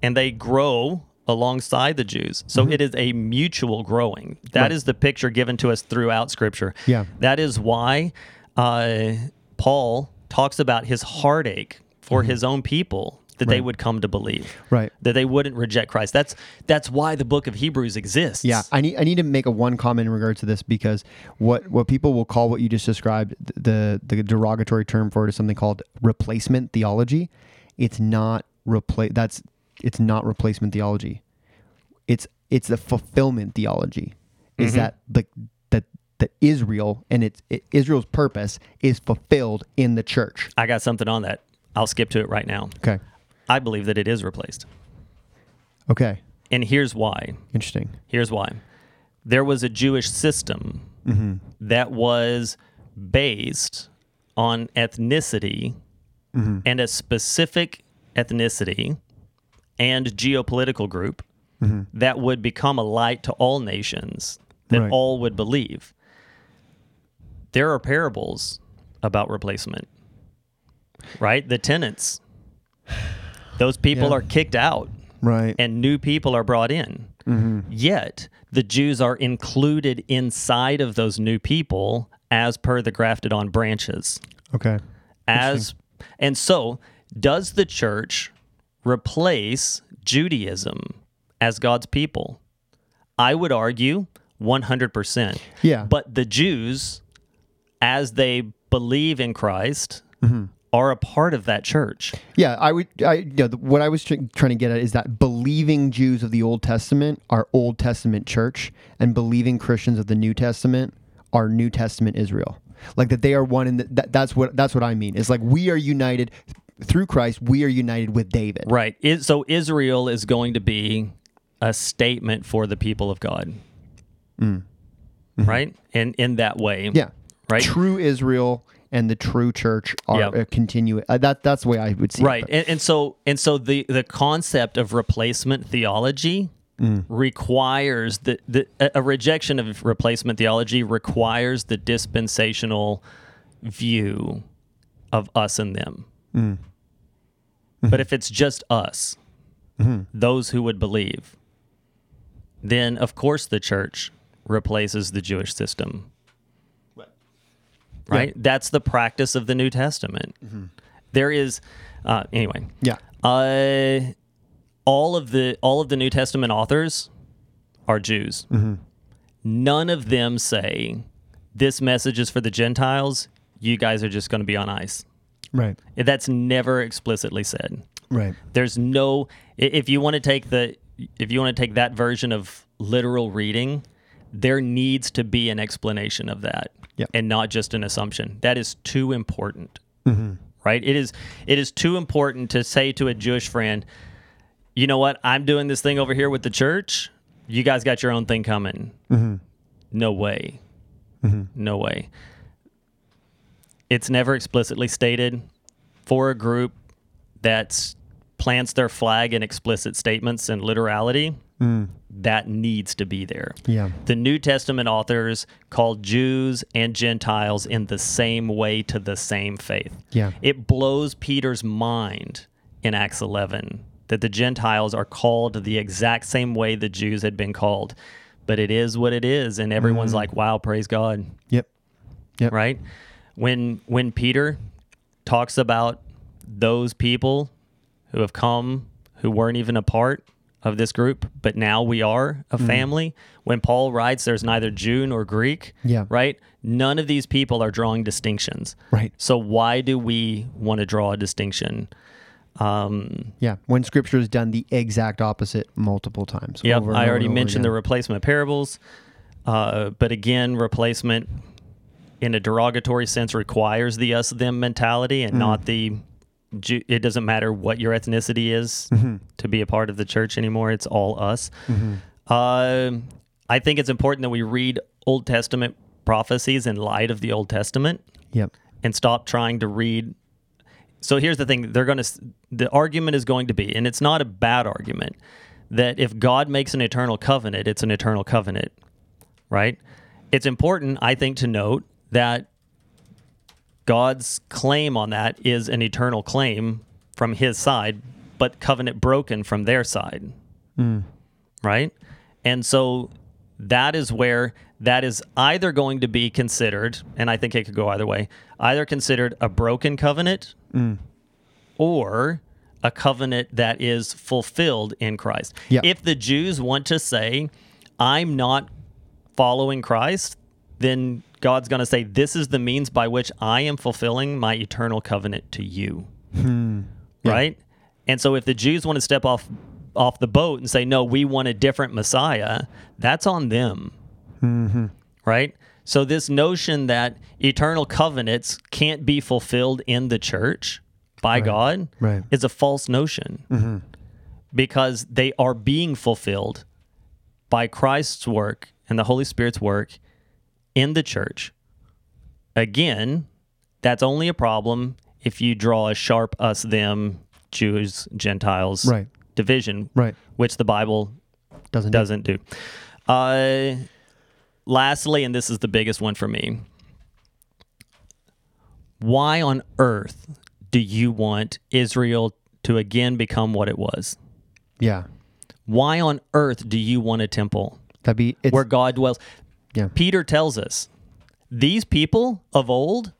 and they grow alongside the Jews. So it is a mutual growing. That is Right. the picture given to us throughout Scripture. Yeah. That is why uh, Paul talks about his heartache for his own people that they would come to believe Right. that they wouldn't reject Christ. That's that's why the book of Hebrews exists. Yeah, I need I need to make a one comment in regards to this because what what people will call what you just described the the derogatory term for it is something called replacement theology. It's not replace that's it's not replacement theology. It's it's the fulfillment theology. Is mm-hmm. that like that that Israel and its it, Israel's purpose is fulfilled in the church. I got something on that. I'll skip to it right now. Okay. I believe that it is replaced. Okay. And here's why. Interesting. Here's why. There was a Jewish system mm-hmm. that was based on ethnicity Mm-hmm. and a specific ethnicity and geopolitical group mm-hmm. that would become a light to all nations that Right. all would believe. There are parables about replacement, right? The tenants, those people Yeah. are kicked out Right. and new people are brought in. Mm-hmm. Yet the Jews are included inside of those new people as per the grafted on branches. okay. As and so does the church replace Judaism as God's people? I would argue 100%. Yeah. But the Jews as they believe in Christ Mm-hmm. are a part of that church. Yeah, I would. I you know, what I was tr- trying to get at is that believing Jews of the Old Testament are Old Testament church, and believing Christians of the New Testament are New Testament Israel. Like that, they are one, and that, that's what that's what I mean. It's like we are united through Christ. We are united with David. Right. So Israel is going to be a statement for the people of God. Right? And in that way. Mm. Mm-hmm. Yeah. Right. True Israel and the true church are Yeah. uh, continue. Uh, that that's the way I would see Right. it. but- And, and so and so the the concept of replacement theology Mm. requires the, the a- a rejection of replacement theology requires the dispensational view of us and them. Mm. Mm-hmm. But if it's just us, those who would believe, then of course the church replaces the Jewish system. Right? That's the practice of the New Testament. There is, uh, anyway. yeah. Uh, all of the all of the New Testament authors are Jews. Mm-hmm. None of them say this message is for the Gentiles. You guys are just going to be on ice. Right. That's never explicitly said. Right. There's no if you want to take the if you want to take that version of literal reading, there needs to be an explanation of that Yep. and not just an assumption. That is too important. Mm-hmm. Right? It is it is too important to say to a Jewish friend, you know what? I'm doing this thing over here with the church. You guys got your own thing coming. Mm-hmm. No way. Mm-hmm. No way. It's never explicitly stated for a group that plants their flag in explicit statements and literality. Mm. That needs to be there. Yeah. The New Testament authors called Jews and Gentiles in the same way to the same faith. Yeah. It blows Peter's mind in Acts 11 that the Gentiles are called the exact same way the Jews had been called. But it is what it is. And everyone's mm. like, wow, praise God. Yep. Yep. Right? When when Peter talks about those people who have come who weren't even a part of this group, but now we are a mm. family. When Paul writes there's neither Jew nor Greek, Yeah. right? None of these people are drawing distinctions. Right. So why do we want to draw a distinction? Um, Yeah. When scripture has done the exact opposite multiple times. And I already mentioned the replacement parables, uh, but again, replacement in a derogatory sense requires the us them mentality and not the. It doesn't matter what your ethnicity is to be a part of the church anymore. It's all us. Um I think it's important that we read Old Testament prophecies in light of the Old Testament Yep. and stop trying to read. So here's the thing: they're going to. The argument is going to be, and it's not a bad argument, that if God makes an eternal covenant, it's an eternal covenant, right? It's important, I think, to note that God's claim on that is an eternal claim from His side, but covenant broken from their side, hmm. right? And so that is where that is either going to be considered, and I think it could go either way, either considered a broken covenant mm. or a covenant that is fulfilled in Christ. Yeah. If the Jews want to say, I'm not following Christ, then God's going to say, This is the means by which I am fulfilling my eternal covenant to you. Hmm. Right? And so if the Jews want to step off off the boat and say, No, we want a different Messiah, that's on them. Mm-hmm. Right? So this notion that eternal covenants can't be fulfilled in the church by God Right. is a false notion mm-hmm. because they are being fulfilled by Christ's work and the Holy Spirit's work in the church. Again, that's only a problem if you draw a sharp us them Jews Gentiles Right. Division, Right. which the Bible Doesn't do- doesn't do. Uh, lastly, and this is the biggest one for me. Why on earth do you want Israel to again become what it was? Yeah. Why on earth do you want a temple That'd be it's where God dwells? yeah. Peter tells us these people of old,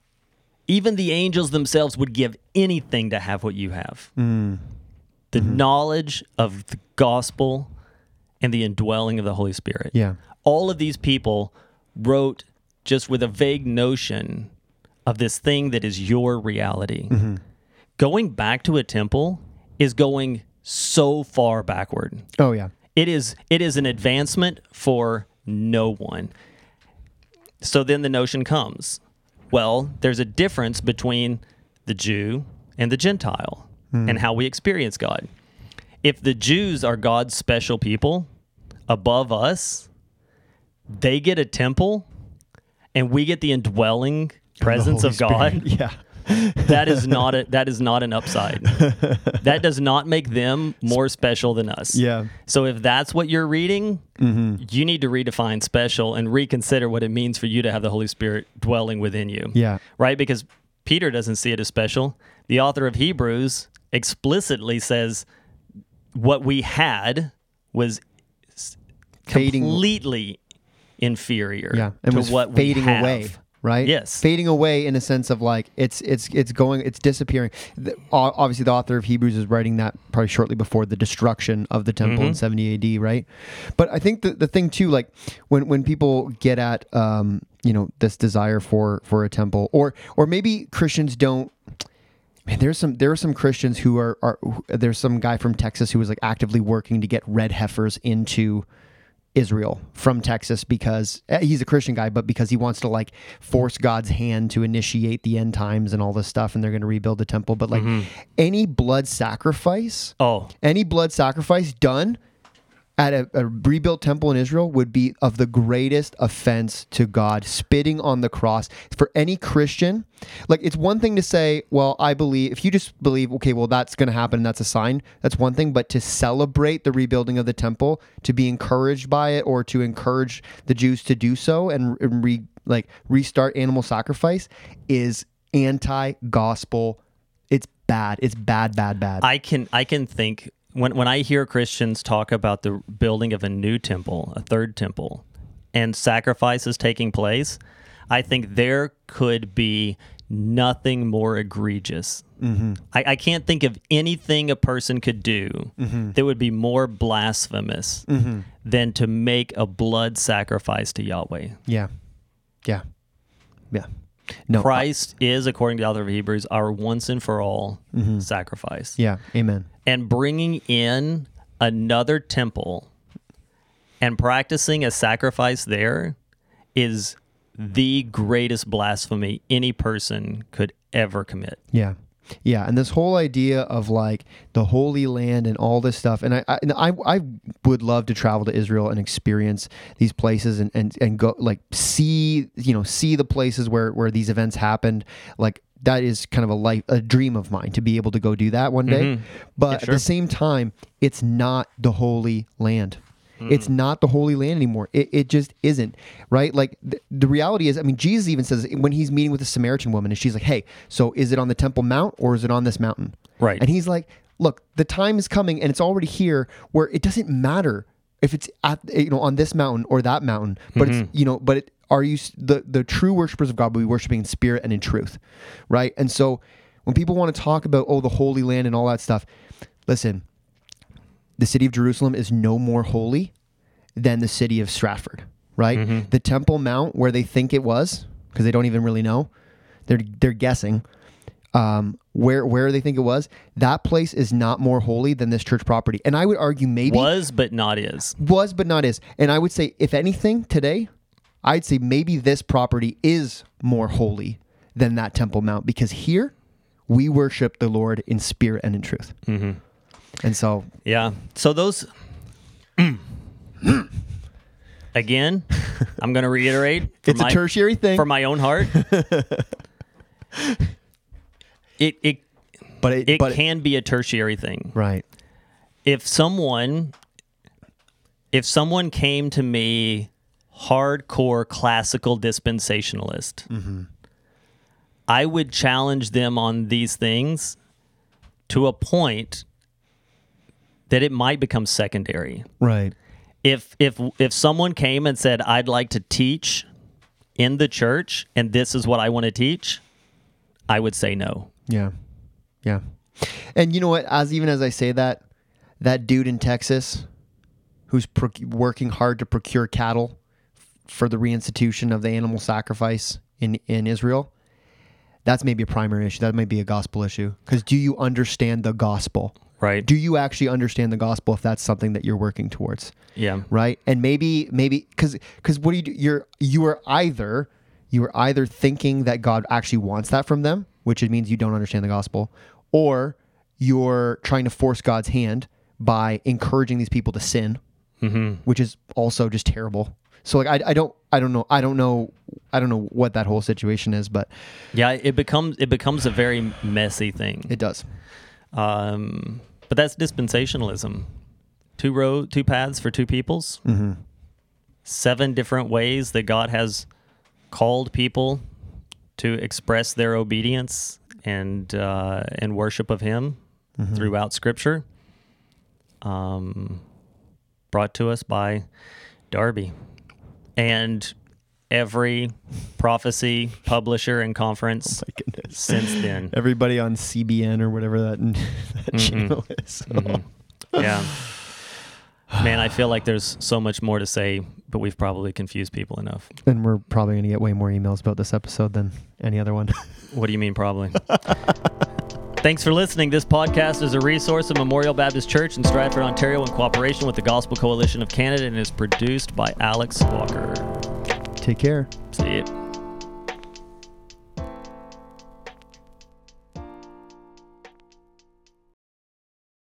even the angels themselves would give anything to have what you have. The mm-hmm. knowledge of the gospel and the indwelling of the Holy Spirit. Yeah. All of these people wrote just with a vague notion of this thing that is your reality. Mm-hmm. Going back to a temple is going so far backward. Oh yeah. It is it is an advancement for no one. So then the notion comes. Well, there's a difference between the Jew and the Gentile Hmm. and how we experience God. If the Jews are God's special people above us, they get a temple and we get the indwelling presence Holy of God Spirit. Yeah. that is not a that is not an upside. that does not make them more special than us. Yeah. So if that's what you're reading, mm-hmm. you need to redefine special and reconsider what it means for you to have the Holy Spirit dwelling within you. Yeah. Right? Because Peter doesn't see it as special. The author of Hebrews explicitly says what we had was Fading- completely inferior Yeah. And to was what fading we have. away. Right. Yes. Fading away in a sense of like it's it's it's going it's disappearing. The, obviously, the author of Hebrews is writing that probably shortly before the destruction of the temple Mm-hmm. in 70 AD. Right. But I think the the thing too, like when when people get at um you know this desire for for a temple or or maybe Christians don't Man, there's some there are some Christians who are are there's some guy from Texas who was like actively working to get red heifers into Israel from Texas because eh, he's a Christian guy, but because he wants to like force God's hand to initiate the end times and all this stuff, and they're going to rebuild the temple. But like any blood sacrifice, Oh, any blood sacrifice done at a, a rebuilt temple in Israel would be of the greatest offense to God. Spitting on the cross for any Christian, like it's one thing to say, "Well, I believe." If you just believe, okay, well, that's going to happen, that's a sign. That's one thing. But to celebrate the rebuilding of the temple, to be encouraged by it, or to encourage the Jews to do so and, and re, like restart animal sacrifice, is anti-gospel. It's bad. It's bad, bad, bad. I can I can think when when I hear Christians talk about the building of a new temple, a third temple, and sacrifices taking place, I think there could be nothing more egregious. Mm-hmm. I, I can't think of anything a person could do Mm-hmm. that would be more blasphemous than to make a blood sacrifice to Yahweh. yeah, yeah, yeah. No, Christ is, according to the author of Hebrews, our once and for all sacrifice. Mm-hmm. Yeah, amen. and bringing in another temple and practicing a sacrifice there is the greatest blasphemy any person could ever commit. Yeah. Yeah, and this whole idea of like the Holy Land and all this stuff, and I, I, and I, I would love to travel to Israel and experience these places and, and, and go like see, you know, see the places where, where these events happened. Like that is kind of a life, a dream of mine to be able to go do that one day. Mm-hmm. But Yeah, at the same time, it's not the Holy Land. It's hmm. not the Holy Land anymore. It, it just isn't, right? Like th- the reality is, I mean, Jesus even says when he's meeting with the Samaritan woman, and she's like, "Hey, so is it on the Temple Mount or is it on this mountain?" Right. And he's like, "Look, the time is coming, and it's already here, where it doesn't matter if it's at you know on this mountain or that mountain, but it's mm-hmm. you know, but it, are you the the true worshipers of God will be worshiping in spirit and in truth, right? And so when people want to talk about oh the Holy Land and all that stuff, listen, the city of Jerusalem is no more holy than the city of Stratford, right? The Temple Mount, where they think it was, because they don't even really know, they're they're guessing um, where where they think it was. That place is not more holy than this church property, and I would argue maybe Was but not is. was but not is. And I would say, if anything, today, I'd say maybe this property is more holy than that Temple Mount because here we worship the Lord in spirit and in truth. Mm-hmm. And so, Yeah. So those again, I'm going to reiterate it's my, a tertiary thing, for my own heart. it it but it, it but can be a tertiary thing. right, if someone if someone came to me hardcore classical dispensationalist mm-hmm. i would challenge them on these things to a point that it might become secondary right, if if if someone came and said i'd like to teach in the church and this is what i want to teach i would say no yeah, yeah. And you know what? As even as I say that, that dude in Texas who's proc- working hard to procure cattle f- for the reinstitution of the animal sacrifice in in Israel. That's maybe a primary issue. That might be a gospel issue. Because do you understand the gospel? Right. Do you actually understand the gospel if that's something that you're working towards? yeah. Right? And maybe maybe because because what do you do? You're you are either you are either thinking that god actually wants that from them which it means you don't understand the gospel or you're trying to force god's hand by encouraging these people to sin mm-hmm. which is also just terrible. So like I, I don't i don't know i don't know i don't know what that whole situation is but yeah it becomes it becomes a very messy thing. It does Um, but that's dispensationalism. Two road, two paths for two peoples. Mm-hmm. Seven different ways that God has called people to express their obedience and uh, and worship of Him Mm-hmm. throughout Scripture. Um, brought to us by Darby, and every prophecy publisher and conference oh goodness since then. everybody on cbn or whatever that, that mm-hmm. channel is mm-hmm. Yeah. Man, I feel like there's so much more to say, but we've probably confused people enough. And we're probably going to get way more emails about this episode than any other one. What do you mean, probably? Thanks for listening. This podcast is a resource of Memorial Baptist Church in Stratford, Ontario, in cooperation with the Gospel Coalition of Canada and is produced by Alex Walker. Take care. See you.